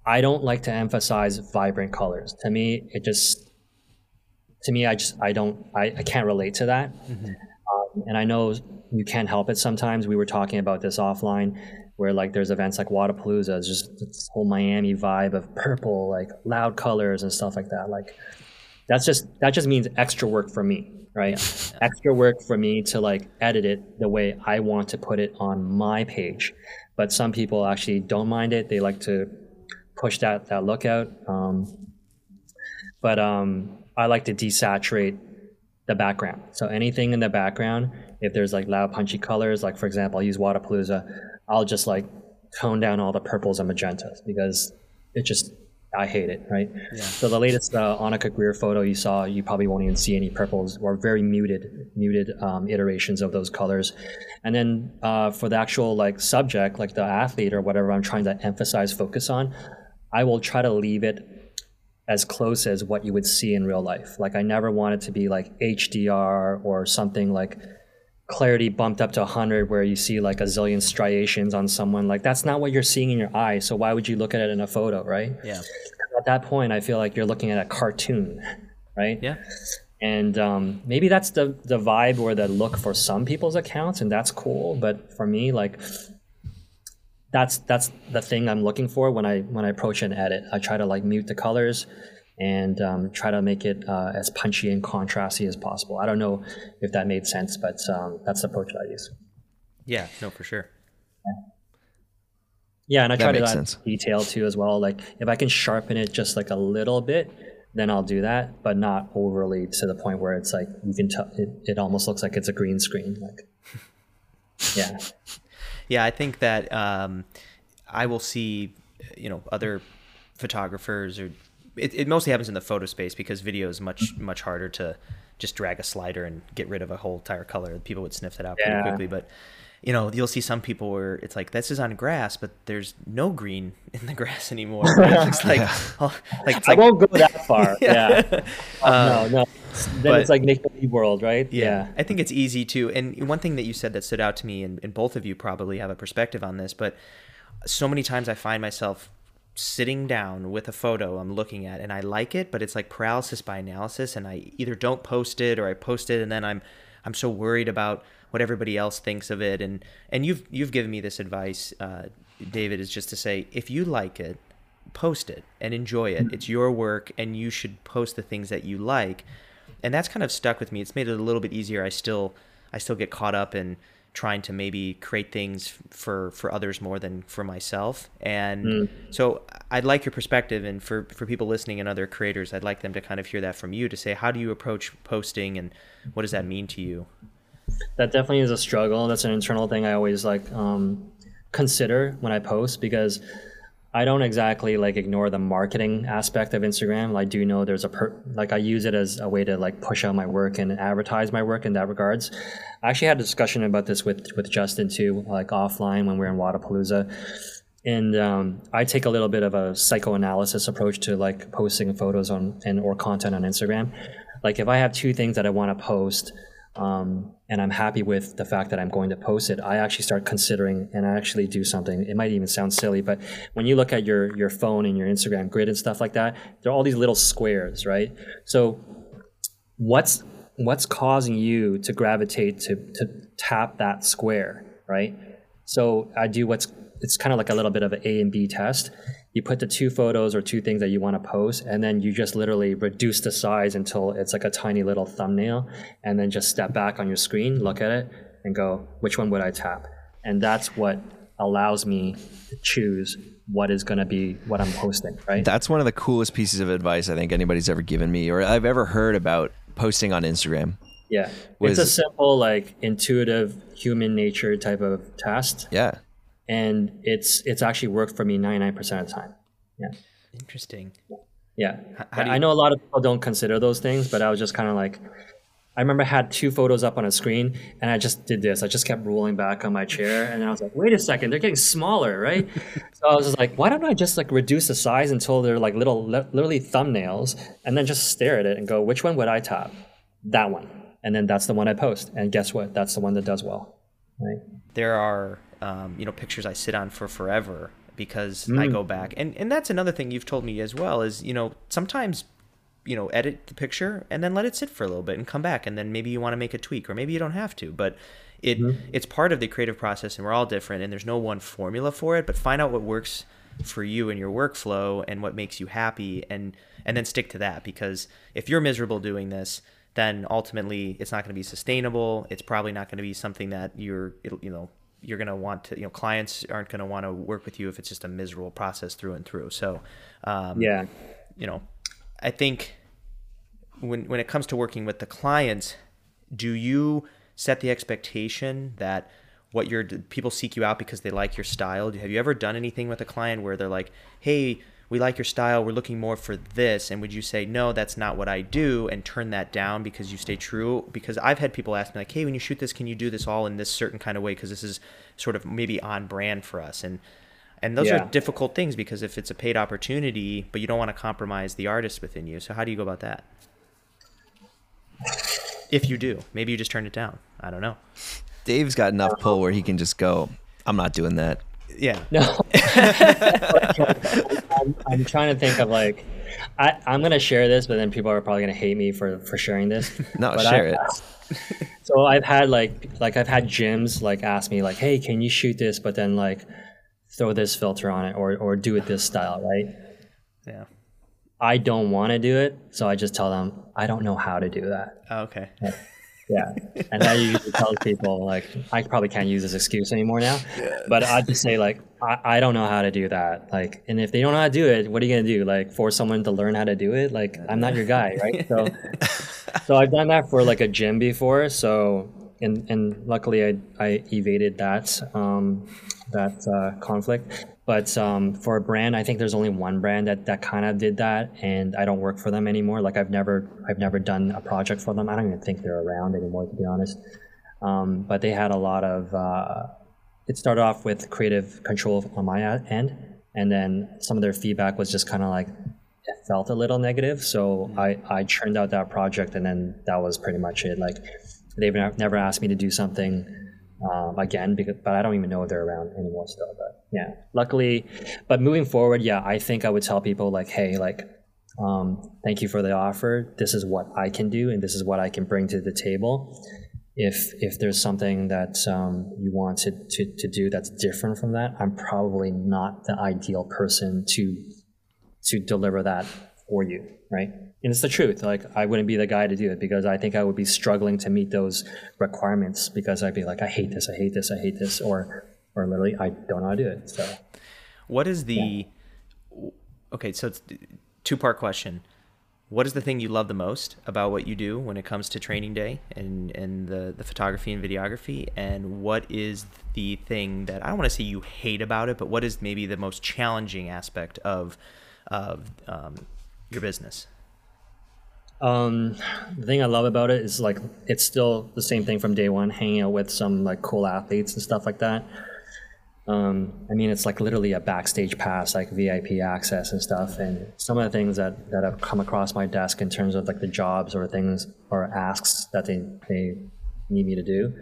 I don't like to emphasize vibrant colors. To me, it just to me I just I don't I, I can't relate to that. Um, and I know you can't help it sometimes. We were talking about this offline where like there's events like Wodapalooza, it's just this whole Miami vibe of purple, like loud colors and stuff like that. Like that's just that just means extra work for me, right? extra work for me to like edit it the way I want to put it on my page. But some people actually don't mind it. They like to push that that look out. Um, but um, I like to desaturate the background. So anything in the background, if there's like loud punchy colors, like for example, I'll use Wodapalooza, I'll just like tone down all the purples and magentas because it just I hate it, right? Yeah. So the latest uh, Annika Greer photo you saw, you probably won't even see any purples or very muted, muted um, iterations of those colors. And then uh, for the actual like subject, like the athlete or whatever I'm trying to emphasize, focus on, I will try to leave it as close as what you would see in real life. Like I never wanted to be like HDR or something like clarity bumped up to 100 where you see like a zillion striations on someone. Like that's not what you're seeing in your eye so why would you look at it in a photo right? Yeah. At that point i feel like you're looking at a cartoon right? Yeah. And um, maybe that's the the vibe or the look for some people's accounts and that's cool but for me like that's that's the thing i'm looking for when i when i approach an edit i try to like mute the colors and um, try to make it uh, as punchy and contrasty as possible. I don't know if that made sense, but um, that's the approach that I use. Yeah, no, for sure. Yeah, yeah and I try to add detail too as well. Like if I can sharpen it just like a little bit, then I'll do that, but not overly to the point where it's like you can tell it, it almost looks like it's a green screen. Like, *laughs* yeah, yeah. I think that um, I will see, you know, other photographers or it, it mostly happens in the photo space because video is much much harder to just drag a slider and get rid of a whole entire color. People would sniff that out pretty quickly, but you know, you'll see some people where it's like this is on grass, but there's no green *laughs* in the grass anymore. *laughs* It's like, oh, like I like, won't go that far. *laughs* yeah, yeah. Uh, no, no. Then but, it's like make believe world, right? Yeah, yeah, I think it's easy to. And one thing that you said that stood out to me, and, and both of you probably have a perspective on this, but so many times I find myself sitting down with a photo I'm looking at and I like it, but it's like paralysis by analysis and I either don't post it or I post it and then I'm I'm so worried about what everybody else thinks of it and and you've you've given me this advice uh, David is just to say if you like it post it and enjoy it it's your work and you should post the things that you like and that's kind of stuck with me. It's made it a little bit easier. I still I still get caught up in trying to maybe create things for for others more than for myself. And mm. so i'd like your perspective and for for people listening and other creators i'd like them to kind of hear that from you to say how do you approach posting and what does that mean to you? That definitely is a struggle. That's an internal thing i always like um, consider when i post because I don't exactly like ignore the marketing aspect of Instagram. I do know there's a per, like I use it as a way to like push out my work and advertise my work in that regards. I actually had a discussion about this with with Justin too, like offline when we are in Wodapalooza. And um, I take a little bit of a psychoanalysis approach to like posting photos on and or content on Instagram. Like if I have two things that I want to post, um, and I'm happy with the fact that I'm going to post it, I actually start considering and I actually do something. It might even sound silly, but when you look at your your phone and your Instagram grid and stuff like that, there are all these little squares, right? So what's what's causing you to gravitate to to tap that square, right? So I do what's it's kind of like a little bit of an A and B test. You put the two photos or two things that you want to post and then you just literally reduce the size until it's like a tiny little thumbnail and then just step back on your screen look at it and go which one would i tap? And that's what allows me to choose what is going to be what i'm posting right? That's one of the coolest pieces of advice i think anybody's ever given me or i've ever heard about posting on instagram. Yeah. Was, it's a simple like intuitive human nature type of test. Yeah and it's it's actually worked for me 99% of the time. Yeah. Interesting. Yeah. You- i know a lot of people don't consider those things but i was just kind of like i remember i had two photos up on a screen and i just did this. I just kept rolling back on my chair and i was like wait a second they're getting smaller right? *laughs* So i was just like why don't i just like reduce the size until they're like little literally thumbnails and then just stare at it and go which one would i tap that one. And then that's the one i post. And guess what? That's the one that does well right? There are um, you know pictures I sit on for forever because mm. I go back and and that's another thing you've told me as well is you know sometimes you know edit the picture and then let it sit for a little bit and come back and then maybe you want to make a tweak or maybe you don't have to but it mm-hmm. it's part of the creative process and we're all different and there's no one formula for it but find out what works for you and your workflow and what makes you happy and and then stick to that because if you're miserable doing this then ultimately it's not going to be sustainable it's probably not going to be something that you're you know you're going to want to, you know, clients aren't going to want to work with you if it's just a miserable process through and through. So, um, yeah, you know, I think when when it comes to working with the clients, do you set the expectation that what your people seek you out because they like your style? Have you ever done anything with a client where they're like, "Hey, we like your style. We're looking more for this. And would you say, no, that's not what I do and turn that down because you stay true? Because I've had people ask me, like, hey, when you shoot this, can you do this all in this certain kind of way? Because this is sort of maybe on brand for us. And and those Yeah. are difficult things because if it's a paid opportunity, but you don't want to compromise the artist within you. So how do you go about that? If you do, maybe you just turn it down. I don't know. Dave's got enough pull where he can just go. I'm not doing that. Yeah. No. I'm, I'm trying to think of like, I, I'm gonna share this, but then people are probably gonna hate me for for sharing this. *laughs* No, But share I- it. So I've had like like I've had gyms like ask me like, hey, can you shoot this, but then like throw this filter on it or or do it this style, right? Yeah. I don't want to do it, so I just tell them I don't know how to do that. Oh, okay. Yeah, and that usually tells people like I probably can't use this excuse anymore now. But I just say like I, I don't know how to do that. Like, and if they don't know how to do it, what are you gonna do? Like force someone to learn how to do it? Like I'm not your guy, right? So, *laughs* so I've done that for like a gym before. So and and luckily I I evaded that um, that uh, conflict. But um, for a brand, I think there's only one brand that, that kind of did that, and I don't work for them anymore. Like I've never I've never done a project for them. I don't even think they're around anymore, to be honest. Um, but they had a lot of. Uh, it started off with creative control on my end, and then some of their feedback was just kind of like it felt a little negative. So I I churned out that project, and then that was pretty much it. Like they've never asked me to do something um, again, because but I don't even know if they're around anymore still. But yeah, luckily, but moving forward, yeah, I think I would tell people like, hey, like, um, thank you for the offer. This is what I can do, and this is what I can bring to the table. If if there's something that um, you want to, to to do that's different from that, I'm probably not the ideal person to to deliver that for you, right? And it's the truth. Like I wouldn't be the guy to do it because I think I would be struggling to meet those requirements because I'd be like, I hate this, I hate this, I hate this, or or literally I don't know how to do it. So What is the okay? So it's two part question. What is the thing you love the most about what you do when it comes to training day and and the the photography and videography? And what is the thing that I don't want to say you hate about it, but what is maybe the most challenging aspect of of um, your business? Um, the thing I love about it is like it's still the same thing from day one, hanging out with some like cool athletes and stuff like that. Um, I mean, it's like literally a backstage pass, like VIP access and stuff. And some of the things that, that have come across my desk in terms of like the jobs or things or asks that they, they need me to do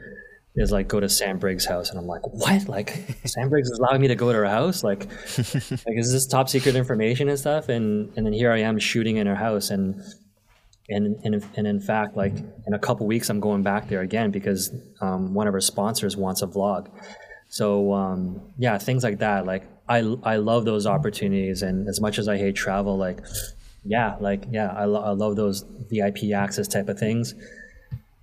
is like go to Sam Briggs' house. And I'm like, what? Like *laughs* Sam Briggs is allowing me to go to her house? Like, *laughs* like is this top secret information and stuff? And, and then here I am shooting in her house and, and, and, and in fact, like in a couple weeks, I'm going back there again because um, one of our sponsors wants a vlog. So um, yeah, things like that. Like I I love those opportunities, and as much as I hate travel, like yeah, like yeah, I, lo- I love those VIP access type of things.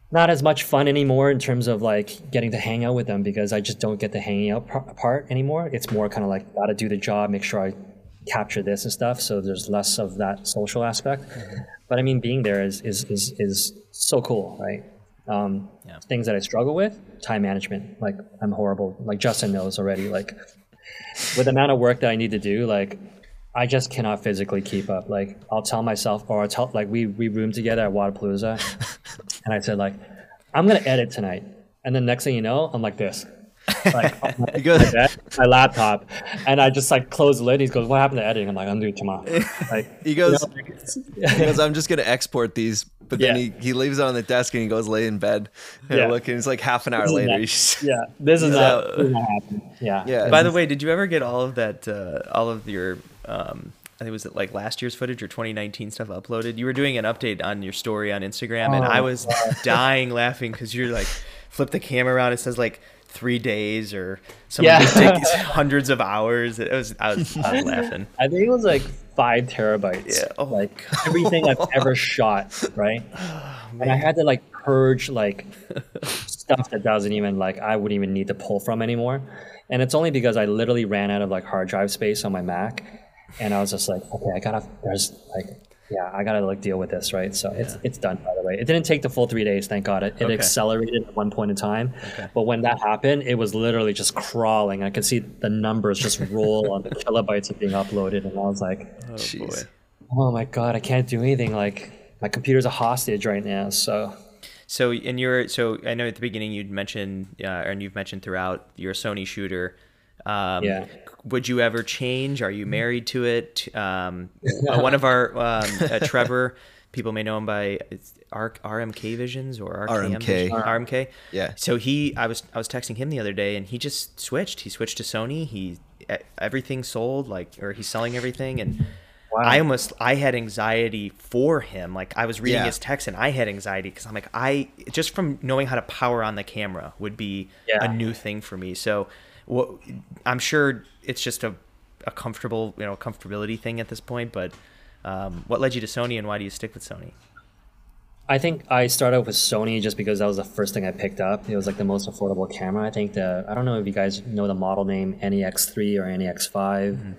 Not as much fun anymore in terms of like getting to hang out with them because I just don't get the hanging out par- part anymore. It's more kind of like gotta do the job, make sure I capture this and stuff. So there's less of that social aspect. But I mean, being there is is is, is so cool, right? Um, Yeah. Things that I struggle with, time management. Like I'm horrible. Like Justin knows already. Like with the amount of work that I need to do, like I just cannot physically keep up. Like I'll tell myself, or I'll tell like we we roomed together at Wodapalooza, *laughs* and I said like I'm gonna edit tonight, and then next thing you know, I'm like this. Like *laughs* on my, my bed, my laptop, and I just like close the lid. He goes, "What happened to editing?" I'm like, "I'm doing it tomorrow." *laughs* Like He goes, you know, he goes, I'm just gonna export these, but then Yeah. he, he leaves it on the desk and he goes lay in bed. And Yeah. look, and it's like half an hour This later. He's just, yeah, this is Yeah. not, this is not happening. Yeah, Yeah. By the way, did you ever get all of that? Uh, all of your, um, I think it was it like last year's footage or 2019 stuff uploaded. You were doing an update on your story on Instagram, and I Oh, was dying laughing because you're like, flip the camera around. It says like three days or some Yeah. *laughs* hundreds of hours. It was I was, I was laughing. *laughs* I think it was like five terabytes. Yeah. Oh like *laughs* everything I've ever shot, right? *sighs* and I had to like purge like stuff that doesn't even like I wouldn't even need to pull from anymore. And it's only because I literally ran out of like hard drive space on my Mac, and I was just like, okay, I gotta. There's like yeah, I gotta like deal with this, right? So yeah. it's it's done by the way. It didn't take the full three days, thank God. It, it okay. accelerated at one point in time, okay. but when that happened, it was literally just crawling. I could see the numbers just *laughs* roll on the kilobytes of being uploaded, and I was like, oh, boy. oh my God, I can't do anything. Like my computer's a hostage right now. So so in your so I know at the beginning you'd mentioned uh, and you've mentioned throughout your Sony shooter. Um, yeah. Would you ever change? Are you married to it? Um, *laughs* one of our um, uh, Trevor, *laughs* people may know him by R- RMK Visions or RKM RMK. Vision, RMK. Yeah. So he, I was I was texting him the other day, and he just switched. He switched to Sony. He everything sold like, or he's selling everything, and Wow. I almost I had anxiety for him. Like I was reading yeah. his text and I had anxiety because I'm like I just from knowing how to power on the camera would be yeah. a new thing for me. So what I'm sure it's just a a comfortable you know comfortability thing at this point. But um, what led you to Sony and why do you stick with Sony? I think I started with Sony just because that was the first thing I picked up. It was like the most affordable camera. I think the I don't know if you guys know the model name NEX3 or NEX5. Mm-hmm.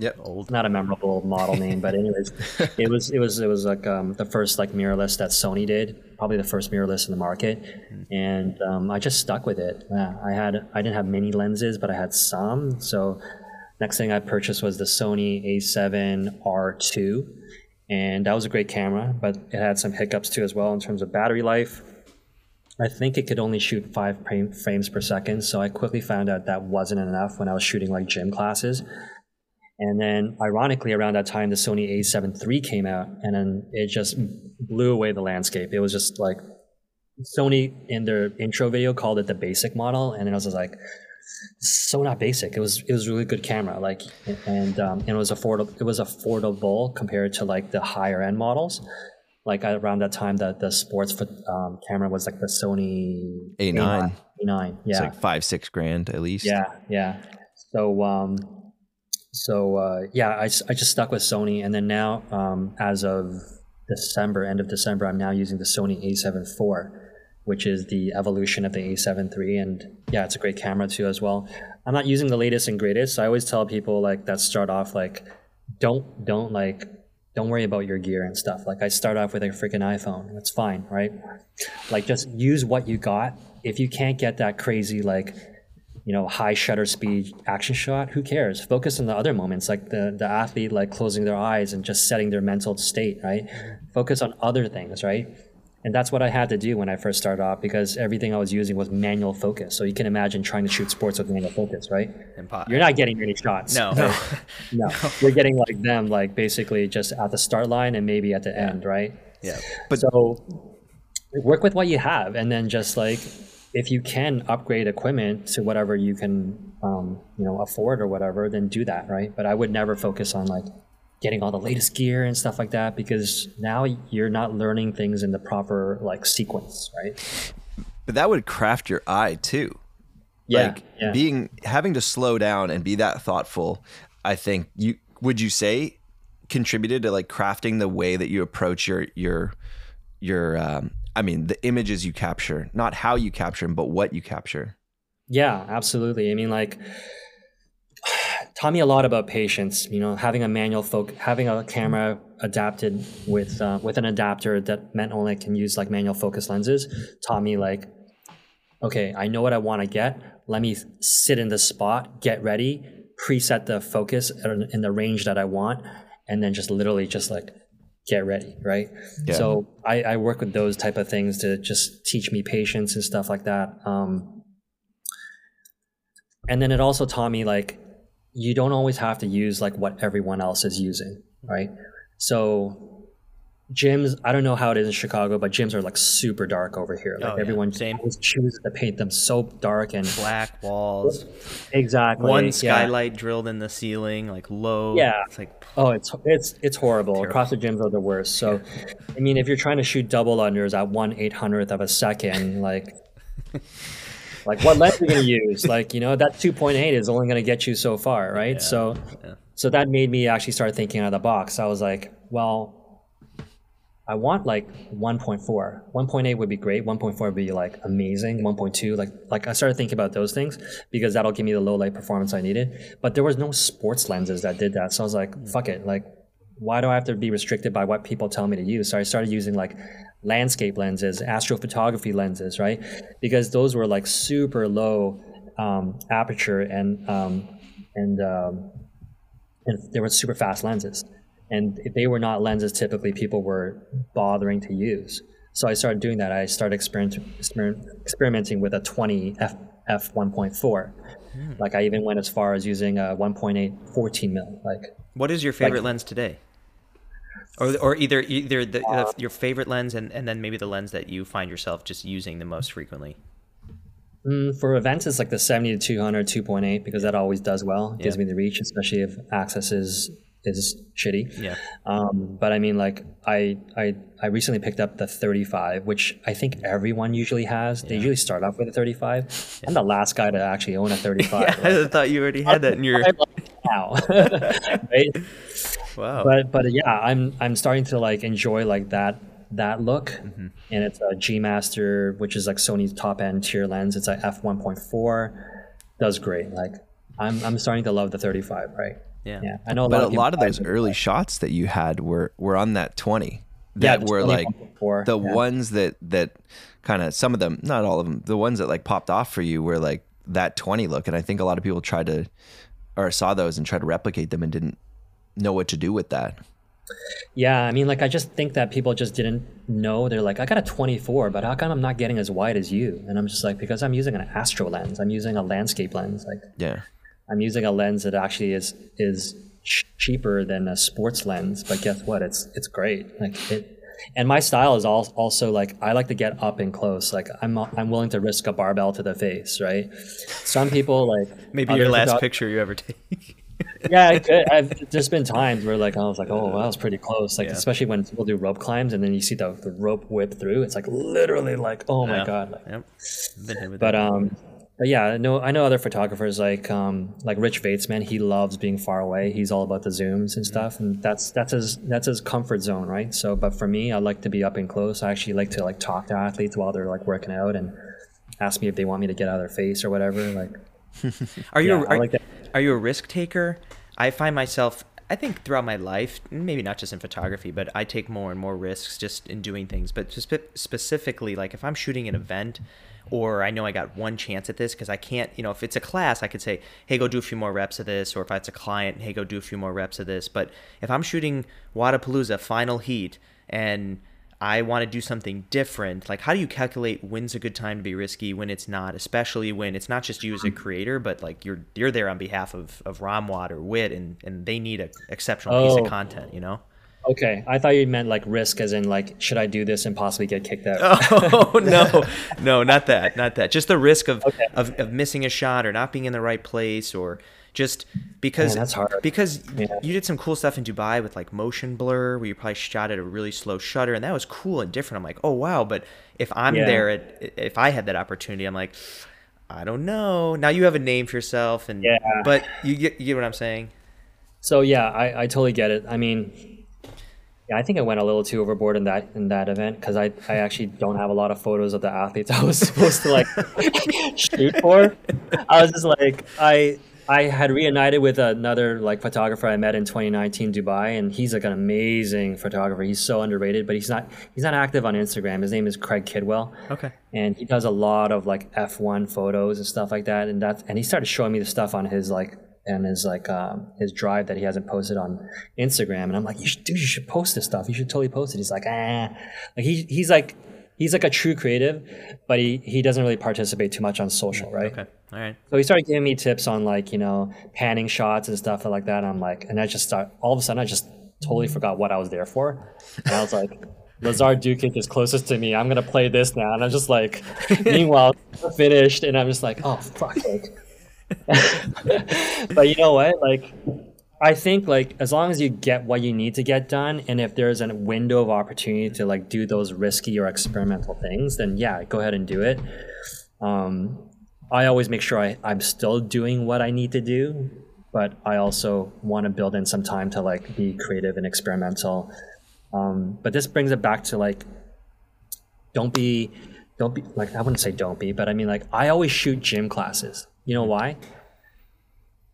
Yep, old. Not a memorable model name, but anyways, *laughs* it was it was it was like um, the first like mirrorless that Sony did, probably the first mirrorless in the market, mm-hmm. and um, I just stuck with it. Yeah, I had I didn't have many lenses, but I had some. So next thing I purchased was the Sony A7 R2, and that was a great camera, but it had some hiccups too as well in terms of battery life. I think it could only shoot five frames per second, so I quickly found out that wasn't enough when I was shooting like gym classes. And then, ironically, around that time, the Sony A7 III came out, and then it just blew away the landscape. It was just like Sony in their intro video called it the basic model, and then I was like, so not basic. It was it was really good camera, like, and um, and it was affordable. It was affordable compared to like the higher end models. Like around that time, that the sports um, camera was like the Sony A9. A9, yeah, it's like five six grand at least. Yeah, yeah. So um, so uh, yeah, I, I just stuck with Sony, and then now um, as of December, end of December, I'm now using the Sony A7 IV, which is the evolution of the A7 III, and yeah, it's a great camera too as well. I'm not using the latest and greatest. I always tell people like that start off like, don't don't like don't worry about your gear and stuff. Like I start off with a freaking iPhone. That's fine, right? Like just use what you got. If you can't get that crazy like you know, high shutter speed action shot, who cares? Focus on the other moments, like the, the athlete like closing their eyes and just setting their mental state, right? Focus on other things, right? And that's what I had to do when I first started off because everything I was using was manual focus. So you can imagine trying to shoot sports with manual focus, right? Impossible. You're not getting any shots. No. *laughs* No. *laughs* no. You're getting like them, like basically just at the start line and maybe at the yeah. end, right? Yeah. But so work with what you have and then just like if you can upgrade equipment to whatever you can um, you know afford or whatever then do that right? But i would never focus on like getting all the latest gear and stuff like that because now you're not learning things in the proper like sequence right? But that would craft your eye too. Yeah, like yeah. being having to slow down and be that thoughtful i think you would you say contributed to like crafting the way that you approach your your your um, I mean, the images you capture, not how you capture them, but what you capture. Yeah, absolutely. I mean, like, taught me a lot about patience. You know, having a manual focus, having a camera adapted with uh, with an adapter that meant only can use like manual focus lenses taught me like, okay, I know what I want to get. Let me sit in the spot, get ready, preset the focus in the range that I want, and then just literally just like get ready, right? Yeah. So I, I, work with those type of things to just teach me patience and stuff like that. Um, and then it also taught me like you don't always have to use like what everyone else is using, right? So gyms i don't know how it is in chicago but gyms are like super dark over here. Like oh, everyone same. chooses to paint them so dark and black walls. Exactly. One skylight yeah. drilled in the ceiling like low. Yeah. It's like oh it's it's it's horrible. Terrible. across the gyms are the worst. So i mean if you're trying to shoot double unders at one eight hundredth of a second like *laughs* like what lens are you going to use? Like you know that 2.8 is only going to get you so far right? Yeah. so so that made me actually start thinking out of the box. I was like well I want like 1.4. 1.8 would be great. 1.4 would be like amazing. 1.2, like like I started thinking about those things because that'll give me the low light performance I needed. But there was no sports lenses that did that. So I was like, fuck it. Like why do I have to be restricted by what people tell me to use? So I started using like landscape lenses, astrophotography lenses, right? Because those were like super low um, aperture and um, and um, and they were super fast lenses. And they were not lenses typically people were bothering to use. So I started doing that. I started experiment, experimenting with a 20 f f 1.4. Hmm. Like I even went as far as using a 1.8 14 mil. Like what is your favorite like, lens today? Or, or either either the, uh, your favorite lens and, and then maybe the lens that you find yourself just using the most frequently. Mm, for events, it's like the 70 to 200 2.8 because that always does well. It yeah. gives me the reach, especially if access is is shitty. Yeah. Um, but I mean, like I I I recently picked up the 35, which I think everyone usually has. Yeah. They usually start off with a 35. Yeah. I'm the last guy to actually own a *laughs* 35. yeah, right? I thought you already had that in your. Now, *laughs* right? Wow. But but yeah, I'm I'm starting to like enjoy like that that look, mm-hmm. and it's a G Master, which is like Sony's top end tier lens. It's a f 1.4, does great. Like I'm I'm starting to love the 35, right? Yeah, yeah. I know, a but lot a lot of those early shots that you had were were on that 20. That yeah, were like the yeah. ones that that kind of some of them, not all of them, the ones that like popped off for you were like that 20 look, and I think a lot of people tried to or saw those and tried to replicate them and didn't know what to do with that. Yeah, I mean, like I just think that people just didn't know. They're like, I got a 24, but how come I'm not getting as wide as you? And I'm just like, because I'm using an astro lens. I'm using a landscape lens. Like, yeah, I'm using a lens that actually is is ch- cheaper than a sports lens. But guess what? It's it's great. Like it. And my style is also like I like to get up and close. Like I'm I'm willing to risk a barbell to the face, right? Some people like maybe your last picture you ever take. *laughs* yeah, it could. I've just been times where like I was like, oh, that was pretty close. Like yeah. especially when people do rope climbs and then you see the, the rope whip through. It's like literally like, oh my god. Like, yep. But um, but yeah, I know I know other photographers like um like Rich Vatesman. He loves being far away. He's all about the zooms and stuff, and that's that's his that's his comfort zone, right? So, but for me, I like to be up and close. I actually like to like talk to athletes while they're like working out and ask me if they want me to get out of their face or whatever. Like, *laughs* are you yeah, a, are, like are you a risk taker? I find myself I think throughout my life, maybe not just in photography, but I take more and more risks just in doing things. But just specifically, like if I'm shooting an event, or I know I got one chance at this because I can't, you know, if it's a class, I could say, hey, go do a few more reps of this, or if it's a client, hey, go do a few more reps of this. But if I'm shooting Wodapalooza final heat and I want to do something different. Like, how do you calculate when's a good time to be risky, when it's not, especially when it's not just you as a mm-hmm. creator, but like you're you're there on behalf of of ROMWOD or Wit, and and they need an exceptional oh. piece of oh. content, you know? Okay, I thought you meant like risk, as in like, should I do this and possibly get kicked out? *laughs* oh *laughs* no, no, not that, not that. Just the risk of, okay. of of missing a shot or not being in the right place or just because Man, that's hard. because yeah. you did some cool stuff in Dubai with like motion blur where you probably shot at a really slow shutter and that was cool and different. I'm like, oh wow, but if I'm yeah. there at, if I had that opportunity, I'm like, I don't know. Now you have a name for yourself and yeah. but you get you get what I'm saying? So yeah, I, I totally get it. I mean yeah, I think I went a little too overboard in that in that event because I, I actually don't have a lot of photos of the athletes *laughs* I was supposed to like *laughs* shoot for. I was just like I I had reunited with another like photographer I met in 2019 Dubai, and he's like an amazing photographer. He's so underrated, but he's not he's not active on Instagram. His name is Craig Kidwell. Okay. And he does a lot of like F1 photos and stuff like that. And that's and he started showing me the stuff on his like and his like um, his drive that he hasn't posted on Instagram. And I'm like, you should, dude, you should post this stuff. You should totally post it. He's like, ah, like he he's like he's like a true creative, but he he doesn't really participate too much on social, right? Okay. All right. So he started giving me tips on like, you know, panning shots and stuff like that. And I'm like, and I just start all of a sudden I just totally forgot what I was there for. And I was like, *laughs* Lazar Dukic is closest to me. I'm gonna play this now. And I'm just like *laughs* meanwhile finished and I'm just like, oh fuck like *laughs* but you know what? Like I think like as long as you get what you need to get done, and if there's a window of opportunity to like do those risky or experimental things, then yeah, go ahead and do it. Um, I always make sure I, I'm still doing what I need to do, but I also want to build in some time to like be creative and experimental. Um, but this brings it back to like, don't be, don't be like I wouldn't say don't be, but I mean like I always shoot gym classes. You know why?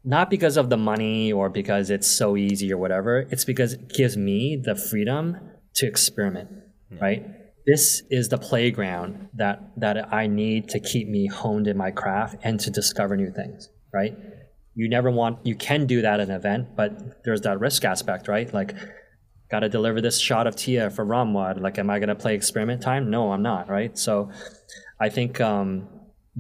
not because of the money or because it's so easy or whatever. It's because it gives me the freedom to experiment, yeah. right? This is the playground that that I need to keep me honed in my craft and to discover new things, right? You never want you can do that at an event, but there's that risk aspect, right? Like got to deliver this shot of Tia for ROMWOD. Like, am I going to play experiment time? No, I'm not, right? So I think um,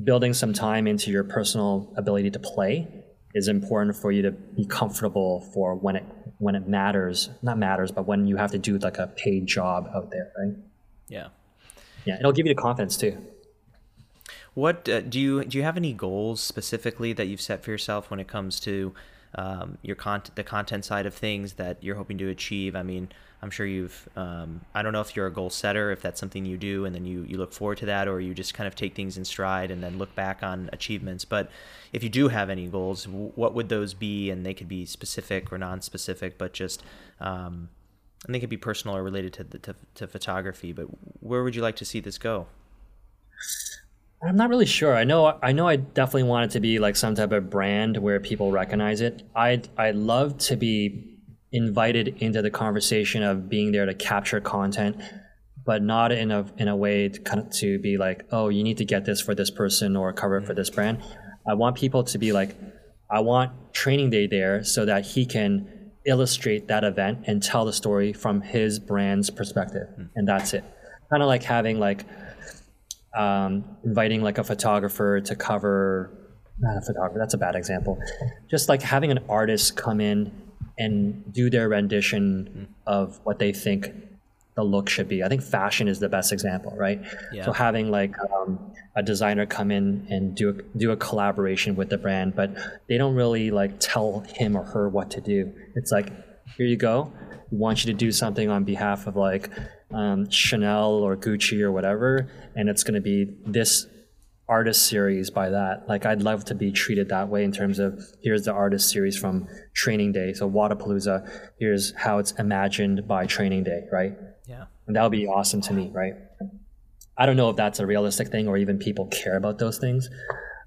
building some time into your personal ability to play is important for you to be comfortable for when it when it matters not matters but when you have to do like a paid job out there right? Yeah. Yeah it'll give you the confidence too. What uh, do you do you have any goals specifically that you've set for yourself when it comes to um, your content, the content side of things that you're hoping to achieve. I mean, I'm sure you've. Um, I don't know if you're a goal setter, if that's something you do, and then you you look forward to that, or you just kind of take things in stride and then look back on achievements. But if you do have any goals, what would those be? And they could be specific or non-specific, but just. Um, and they could be personal or related to, the, to to photography. But where would you like to see this go? I'm not really sure. I know I know I definitely want it to be like some type of brand where people recognize it. I'd I'd love to be invited into the conversation of being there to capture content, but not in a in a way to kind of to be like, oh, you need to get this for this person or cover it for this brand. I want people to be like, I want training day there so that he can illustrate that event and tell the story from his brand's perspective, and that's it. Kind of like having like um, inviting like a photographer to cover not a photographer that's a bad example just like having an artist come in and do their rendition of what they think the look should be. I think fashion is the best example right? Yeah. so having like um, a designer come in and do a, do a collaboration with the brand but they don't really like tell him or her what to do. It's like here you go. We want you to do something on behalf of like um, Chanel or Gucci or whatever, and it's going to be this artist series by that. Like I'd love to be treated that way in terms of here's the artist series from Training Day. So Wodapalooza, here's how it's imagined by Training Day, right? Yeah. And that would be awesome to me, right? I don't know if that's a realistic thing or even people care about those things.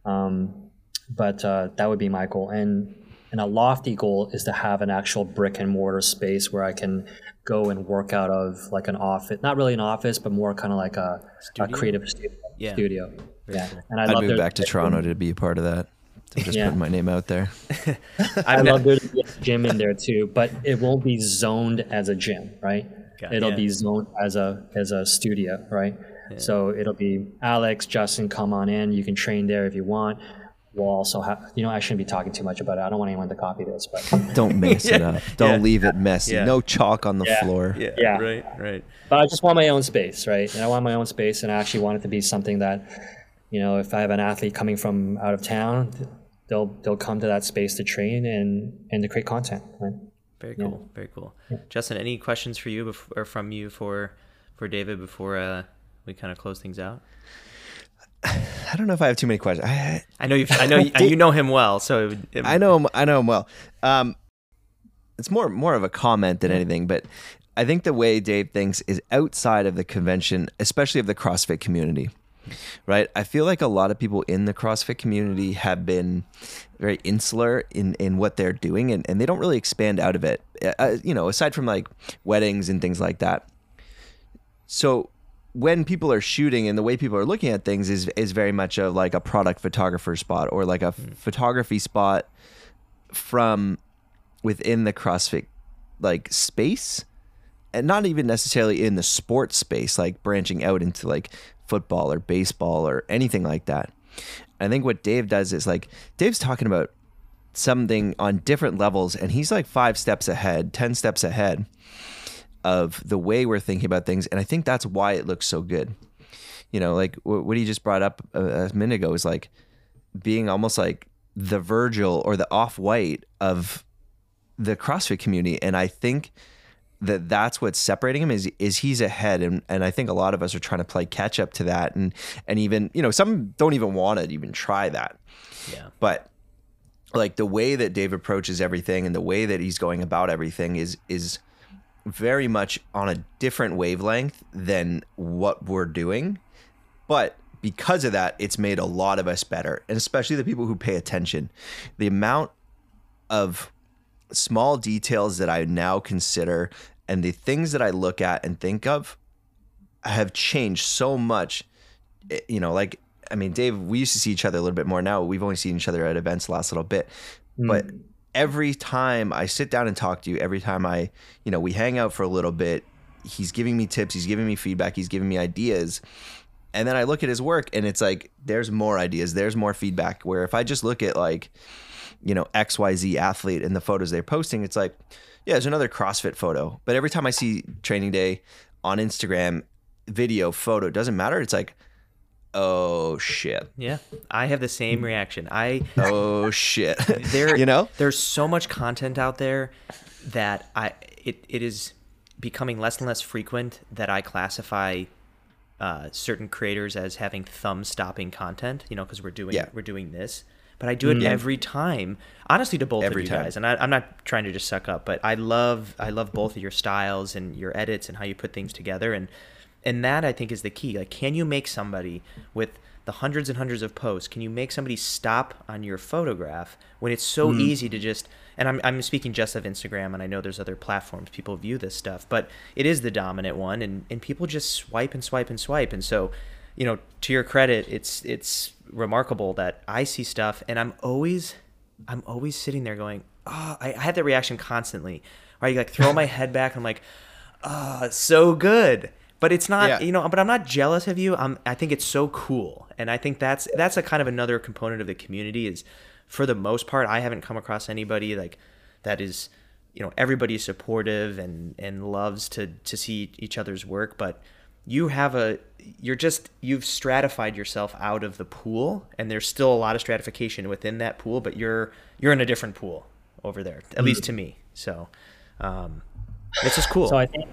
Um, but uh, that would be my goal. And and a lofty goal is to have an actual brick and mortar space where I can go and work out of like an office, not really an office, but more kind of like a, a creative studio. Yeah. studio. Yeah. And I would move back to Toronto to be a part of that. I'm just yeah. putting my name out there. *laughs* I love there to be a gym in there too, but it won't be zoned as a gym, right? God, it'll yeah. be zoned as a as a studio, right? Yeah. So it'll be Alex, Justin, come on in. You can train there if you want we'll also have you know i shouldn't be talking too much about it i don't want anyone to copy this but *laughs* don't mess yeah. it up *laughs* don't yeah. leave it messy yeah. no chalk on the floor yeah. yeah right right but i just want my own space right and i want my own space and i actually want it to be something that you know if i have an athlete coming from out of town they'll they'll come to that space to train and and to create content right very cool very cool justin any questions for you before, or from you for for david before uh, we kind of close things out *sighs* I don't know if I have too many questions. I, I know you. I know you, *laughs* you know him well, so it, it, I know him. I know him well. Um, it's more more of a comment than anything, but I think the way Dave thinks is outside of the convention, especially of the CrossFit community. Right, I feel like a lot of people in the CrossFit community have been very insular in in what they're doing, and, and they don't really expand out of it. Uh, you know, aside from like weddings and things like that. So when people are shooting and the way people are looking at things is is very much of like a product photographer spot or like a mm. photography spot from within the CrossFit like space not even necessarily in the sports space like branching out into like football or baseball or anything like that. I think what Dave does is like Dave's talking about something on different levels and he's like 5 steps ahead, 10 steps ahead of the way we're thinking about things. And I think that's why it looks so good. You know, like what he just brought up a minute ago is like being almost like the Virgil or the off white of the CrossFit community. And I think that that's what's separating him is is he's ahead and and I think a lot of us are trying to play catch up to that and and even you know some don't even want to even try that yeah but like the way that Dave approaches everything and the way that he's going about everything is is very much on a different wavelength than what we're doing. But because of that, it's made a lot of us better, and especially the people who pay attention. The amount of small details that I now consider and the things that I look at and think of have changed so much. Eh, you know, like I mean, Dave, we used to see each other a little bit more. Now we've only seen each other at events the last little bit, but mm. every time I sit down and talk to you, every time I, you know, we hang out for a little bit, he's giving me tips, he's giving me feedback, he's giving me ideas. And then I look at his work and it's like there's more ideas, there's more feedback where if I just look at like you know XYZ athlete and the photos they're posting, it's like yeah, there's another CrossFit photo. But every time I see training day on Instagram video photo, it doesn't matter. It's like oh shit. Yeah, I have the same reaction. I Oh shit. *laughs* there you know? there's so much content out there that I it, it is becoming less and less frequent that I classify uh, certain creators as having thumb stopping content. You know, because we're doing Yeah. we're doing this. But I do it hmm. every time, honestly, to both Every of you time. guys. And I, I'm not trying to just suck up, but I love I love both of your styles and your edits and how you put things together. And and that I think is the key. Like, can you make somebody with the hundreds and hundreds of posts? Can you make somebody stop on your photograph when it's so hmm. easy to just? And I'm I'm speaking just of Instagram, and I know there's other platforms people view this stuff, but it is the dominant one, and and people just swipe and swipe and swipe, and so, you know, to your credit, it's it's remarkable that I see stuff, and I'm always I'm always sitting there going, oh, I, I had that reaction constantly. Where I like throw my *laughs* head back, and I'm like, oh, so good. But it's not, Yeah. you know. But I'm not jealous of you. I'm. I think it's so cool, and I think that's that's a kind of another component of the community. Is for the most part, I haven't come across anybody like that is, you know, everybody's supportive and and loves to to see each other's work, but you have a you're just you've stratified yourself out of the pool and there's still a lot of stratification within that pool but you're you're in a different pool over there at least to me. So um it's just cool. So I think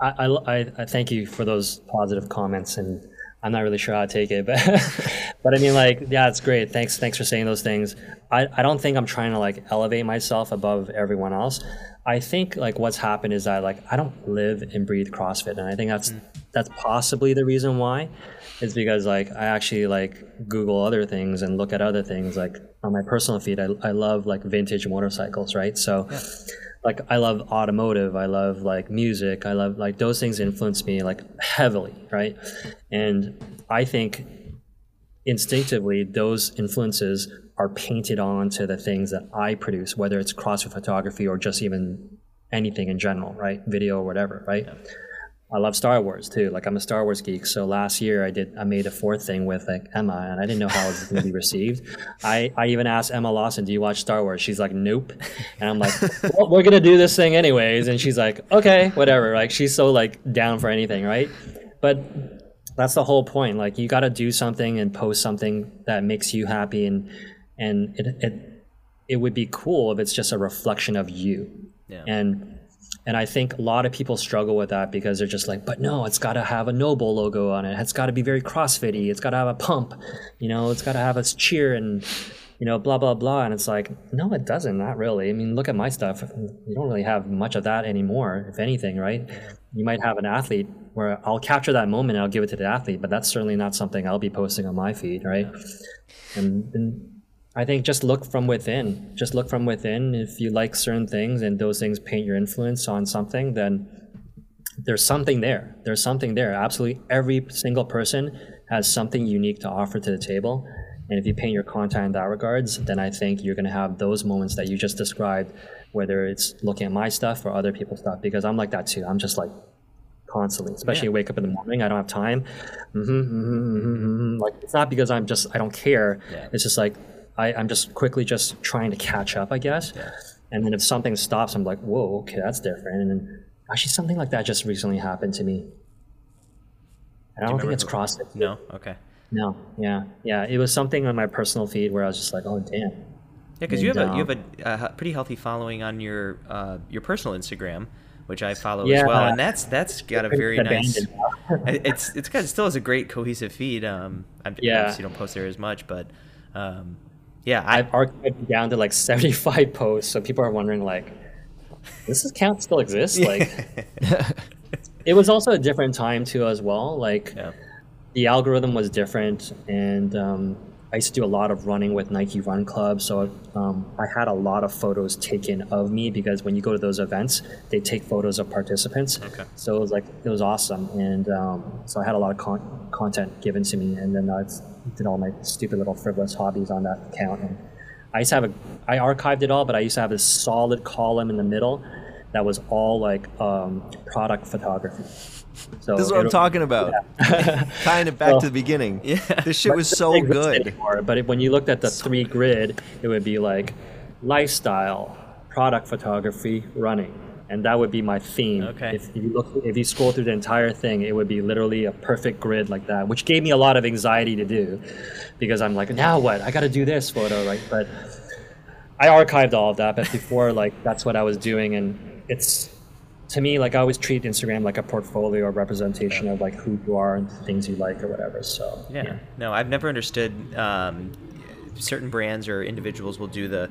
I, I, I- I thank you for those positive comments, and I'm not really sure how to take it, but *laughs* but I mean, like, yeah, it's great. Thanks, thanks for saying those things. I, I don't think I'm trying to like elevate myself above everyone else. I think like what's happened is that like I don't live and breathe CrossFit, and I think that's that's possibly the reason why. Is because like I actually like Google other things and look at other things. Like on my personal feed, I, I love like vintage motorcycles, right? So like I love automotive, I love like music, I love like those things influence me like heavily, right? And I think instinctively those influences are painted onto the things that I produce, whether it's CrossFit photography or just even anything in general, right? Video or whatever, right? I love Star Wars too. Like I'm a Star Wars geek. So last year I did I made a fourth thing with like Emma and I didn't know how it was going to be received. *laughs* I, I even asked Emma Lawson, "Do you watch Star Wars?" She's like, "Nope." And I'm like, *laughs* "Well, we're going to do this thing anyways." And she's like, "Okay, whatever." Like she's so like down for anything, right? But that's the whole point. Like you got to do something and post something that makes you happy and and it it it would be cool if it's just a reflection of you. Yeah. And and I think a lot of people struggle with that because they're just like, but no, it's got to have a NOBULL logo on it. It's got to be very CrossFitty. It's got to have a pump. You know, it's got to have a cheer and you know, blah blah blah. And it's like, no, it doesn't. Not really. I mean, look at my stuff. You don't really have much of that anymore, if anything, right? You might have an athlete where I'll capture that moment and I'll give it to the athlete, but that's certainly not something I'll be posting on my feed, right? And, and I think just look from within. Just look from within. If you like certain things and those things paint your influence on something, then there's something there. There's something there. Absolutely every single person has something unique to offer to the table. And if you paint your content in that regards, then I think you're going to have those moments that you just described, whether it's looking at my stuff or other people's stuff, because I'm like that too. I'm just like constantly, especially wake up in the morning. I don't have time. hmm hmm hmm Like it's not because I'm just I don't care. Yeah. It's just like I, I'm just quickly just trying to catch up, I guess. And then if something stops, I'm like, whoa, okay, that's different. And then actually something like that just recently happened to me. And I don't think it's CrossFit. no okay No, yeah, yeah. It was something on my personal feed where I was just like, oh damn. yeah because you have a you have a, a pretty healthy following on your uh your personal instagram which i follow as well and that's that's got a very nice *laughs* it's it's got it still has a great cohesive feed. Um, I Yeah. obviously don't post there as much, but um, yeah, I I've archived down to like 75 *laughs* posts, so people are wondering like, this account still exists? *laughs* Like, it was also a different time too as well. Like, yeah, the algorithm was different, and um, I used to do a lot of running with Nike Run Club, so um, I had a lot of photos taken of me because when you go to those events, they take photos of participants. Okay. So it was like it was awesome, and um, so I had a lot of con- content given to me, and then I did all my stupid little frivolous hobbies on that account. And I used to have a, I archived it all, but I used to have a solid column in the middle that was all like um, product photography. So this is what I'm talking about. Yeah. *laughs* Tying it back well, to the beginning. *laughs* Yeah. This shit was so good. Anymore, but if, when you looked at the so three grid, it would be like lifestyle, product photography, running. And that would be my theme. Okay. If, if you look, if you scroll through the entire thing, it would be literally a perfect grid like that, which gave me a lot of anxiety to do, because I'm like, now what? I got to do this photo, right? But I archived all of that. But before, like, that's what I was doing, and it's to me like I always treat Instagram like a portfolio or representation of like who you are and things you like or whatever. So yeah, yeah. no, I've never understood. Um, certain brands or individuals will do the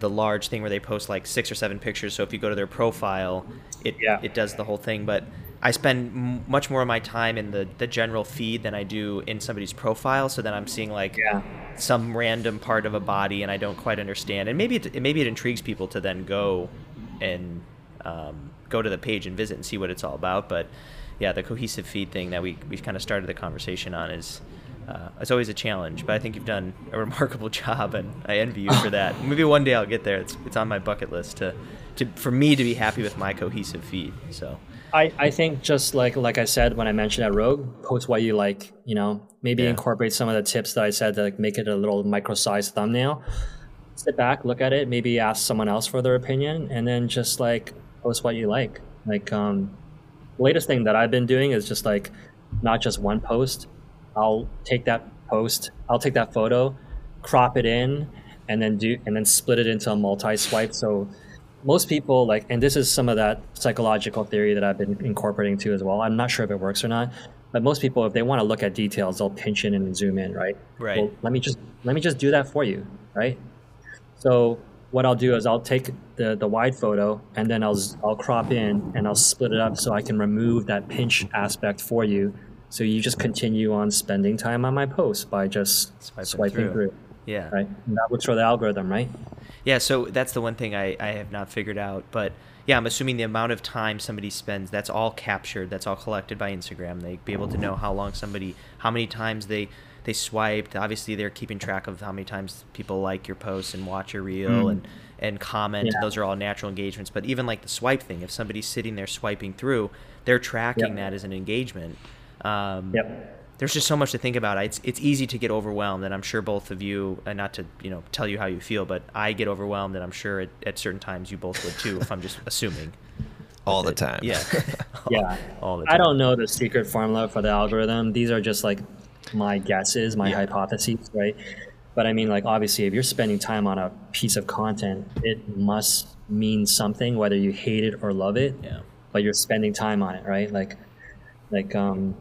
the large thing where they post like six or seven pictures. So if you go to their profile, it yeah. it does the whole thing. But I spend m- much more of my time in the the general feed than I do in somebody's profile. So then I'm seeing like yeah. some random part of a body and I don't quite understand. And maybe it, maybe it intrigues people to then go and um, go to the page and visit and see what it's all about. But yeah, the cohesive feed thing that we we kind of started the conversation on is. Uh, it's always a challenge, but I think you've done a *laughs* remarkable job, and I envy you for that. *laughs* Maybe one day I'll get there. It's it's on my bucket list to, to for me to be happy with my cohesive feed. So I, I think just like like I said when I mentioned at Rogue, post what you like. You know, maybe yeah. incorporate some of the tips that I said to like make it a little micro-sized thumbnail. Sit back, look at it, maybe ask someone else for their opinion, and then just like post what you like. Like um, latest thing that I've been doing is just like not just one post. I'll take that post, I'll take that photo, crop it in, and then do and then split it into a multi swipe. So most people like, and this is some of that psychological theory that I've been incorporating too as well. I'm not sure if it works or not, but most people, if they want to look at details, they'll pinch in and zoom in, right? Right. Well, let me just let me just do that for you, right? So what I'll do is I'll take the, the wide photo and then I'll, I'll crop in and I'll split it up so I can remove that pinch aspect for you. So you just continue on spending time on my post by just Swiping swiping through. through. Yeah. Right. And that works for the algorithm, right? Yeah. So that's the one thing I, I have not figured out. But yeah, I'm assuming the amount of time somebody spends, that's all captured, that's all collected by Instagram. They'd be able to know how long somebody, how many times they they swiped. Obviously, they're keeping track of how many times people like your posts and watch your reel mm. and and comment. Yeah. Those are all natural engagements. But even like the swipe thing, if somebody's sitting there swiping through, they're tracking yep. that as an engagement. Um, yep. There's just so much to think about. It's it's easy to get overwhelmed, and I'm sure both of you, and not to you know tell you how you feel, but I get overwhelmed, and I'm sure at, at certain times you both would too. if I'm just assuming. *laughs* All the time. Yeah. *laughs* yeah. *laughs* All the time. I don't know the secret formula for the algorithm. These are just like my guesses, my yeah. hypotheses, right? But I mean, like, obviously, if you're spending time on a piece of content, it must mean something, whether you hate it or love it. Yeah. But you're spending time on it, right? Like, like, um,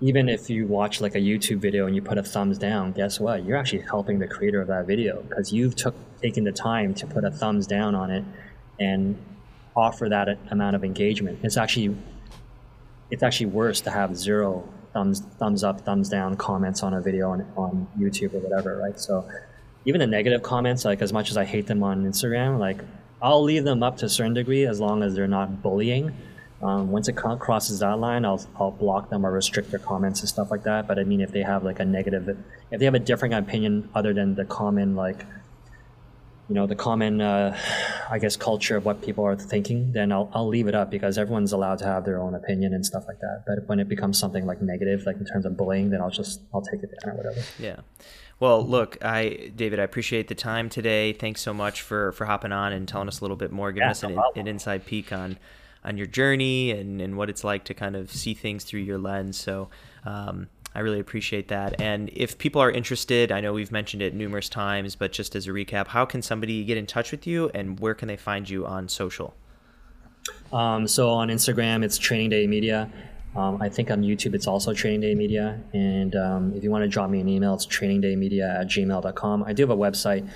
even if you watch like a YouTube video and you put a thumbs down, guess what? You're actually helping the creator of that video because you've took taken the time to put a thumbs down on it and offer that amount of engagement. It's actually it's actually worse to have zero thumbs thumbs up, thumbs down comments on a video on, on YouTube or whatever, right? So even the negative comments, like as much as I hate them on Instagram, like I'll leave them up to a certain degree as long as they're not bullying. Um, once it crosses that line, I'll, I'll block them or restrict their comments and stuff like that. But I mean, if they have like a negative, if they have a different opinion other than the common like you know the common uh, i guess culture of what people are thinking then I'll, I'll leave it up because everyone's allowed to have their own opinion and stuff like that. But when it becomes something like negative like in terms of bullying then i'll just i'll take it down or whatever. Yeah. Well look i david i appreciate the time today. Thanks so much for for hopping on and telling us a little bit more giving yeah, us an, an inside peek on on your journey and, and what it's like to kind of see things through your lens. So um, I really appreciate that. And if people are interested, I know we've mentioned it numerous times, but just as a recap, how can somebody get in touch with you and where can they find you on social? Um, so on Instagram, it's Training Day Media. Um, I think on YouTube, it's also Training Day Media. And um, if you want to drop me an email, it's trainingdaymedia at gmail.com. I do have a website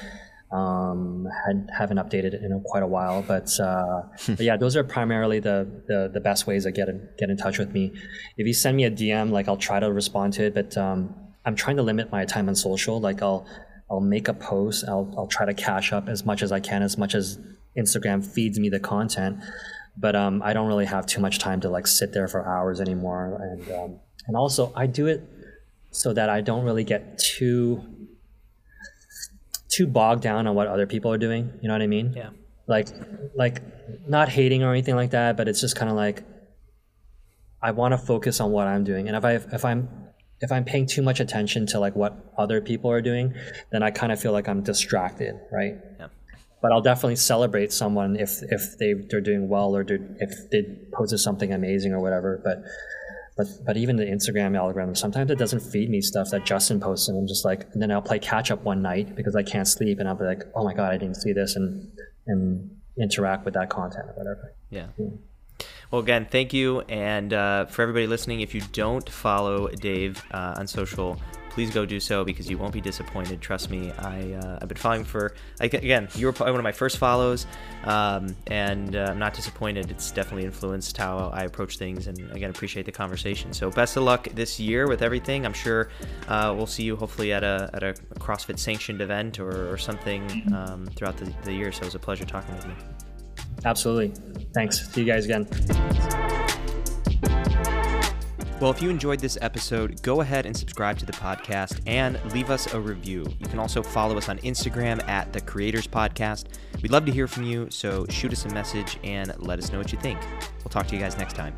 um, had, haven't updated it in quite a while, but, uh, *laughs* but yeah, those are primarily the, the, the best ways to get in, get in touch with me. If you send me a DM, like I'll try to respond to it, but um, I'm trying to limit my time on social. Like I'll I'll make a post. I'll I'll try to cash up as much as I can, as much as Instagram feeds me the content. But um, I don't really have too much time to like sit there for hours anymore. And um, and also I do it so that I don't really get too too bogged down on what other people are doing. You know what I mean? Yeah. Like like not hating or anything like that, but it's just kind of like I want to focus on what I'm doing. And if I if I'm if I'm paying too much attention to like what other people are doing, then I kind of feel like I'm distracted, right? Yeah. But I'll definitely celebrate someone if if they they're doing well or if they posted something amazing or whatever. But but but even the Instagram algorithm, sometimes it doesn't feed me stuff that Justin posts, and I'm just like, and then I'll play catch up one night because I can't sleep, and I'll be like, oh my god, I didn't see this, and and interact with that content or whatever. Yeah. yeah. Well, again, thank you. And uh, for everybody listening, if you don't follow Dave uh, on social, please go do so because you won't be disappointed. Trust me. I uh, I've been following for again. You were one of my first follows, um, and uh, I'm not disappointed. It's definitely influenced how I approach things, and again, appreciate the conversation. So best of luck this year with everything. I'm sure uh, we'll see you hopefully at a at a CrossFit sanctioned event or, or something um, throughout the, the year. So it was a pleasure talking with you. Absolutely. Thanks. See you guys again. Well, if you enjoyed this episode, go ahead and subscribe to the podcast and leave us a review. You can also follow us on Instagram at the Creators Podcast. We'd love to hear from you, so shoot us a message and let us know what you think. We'll talk to you guys next time.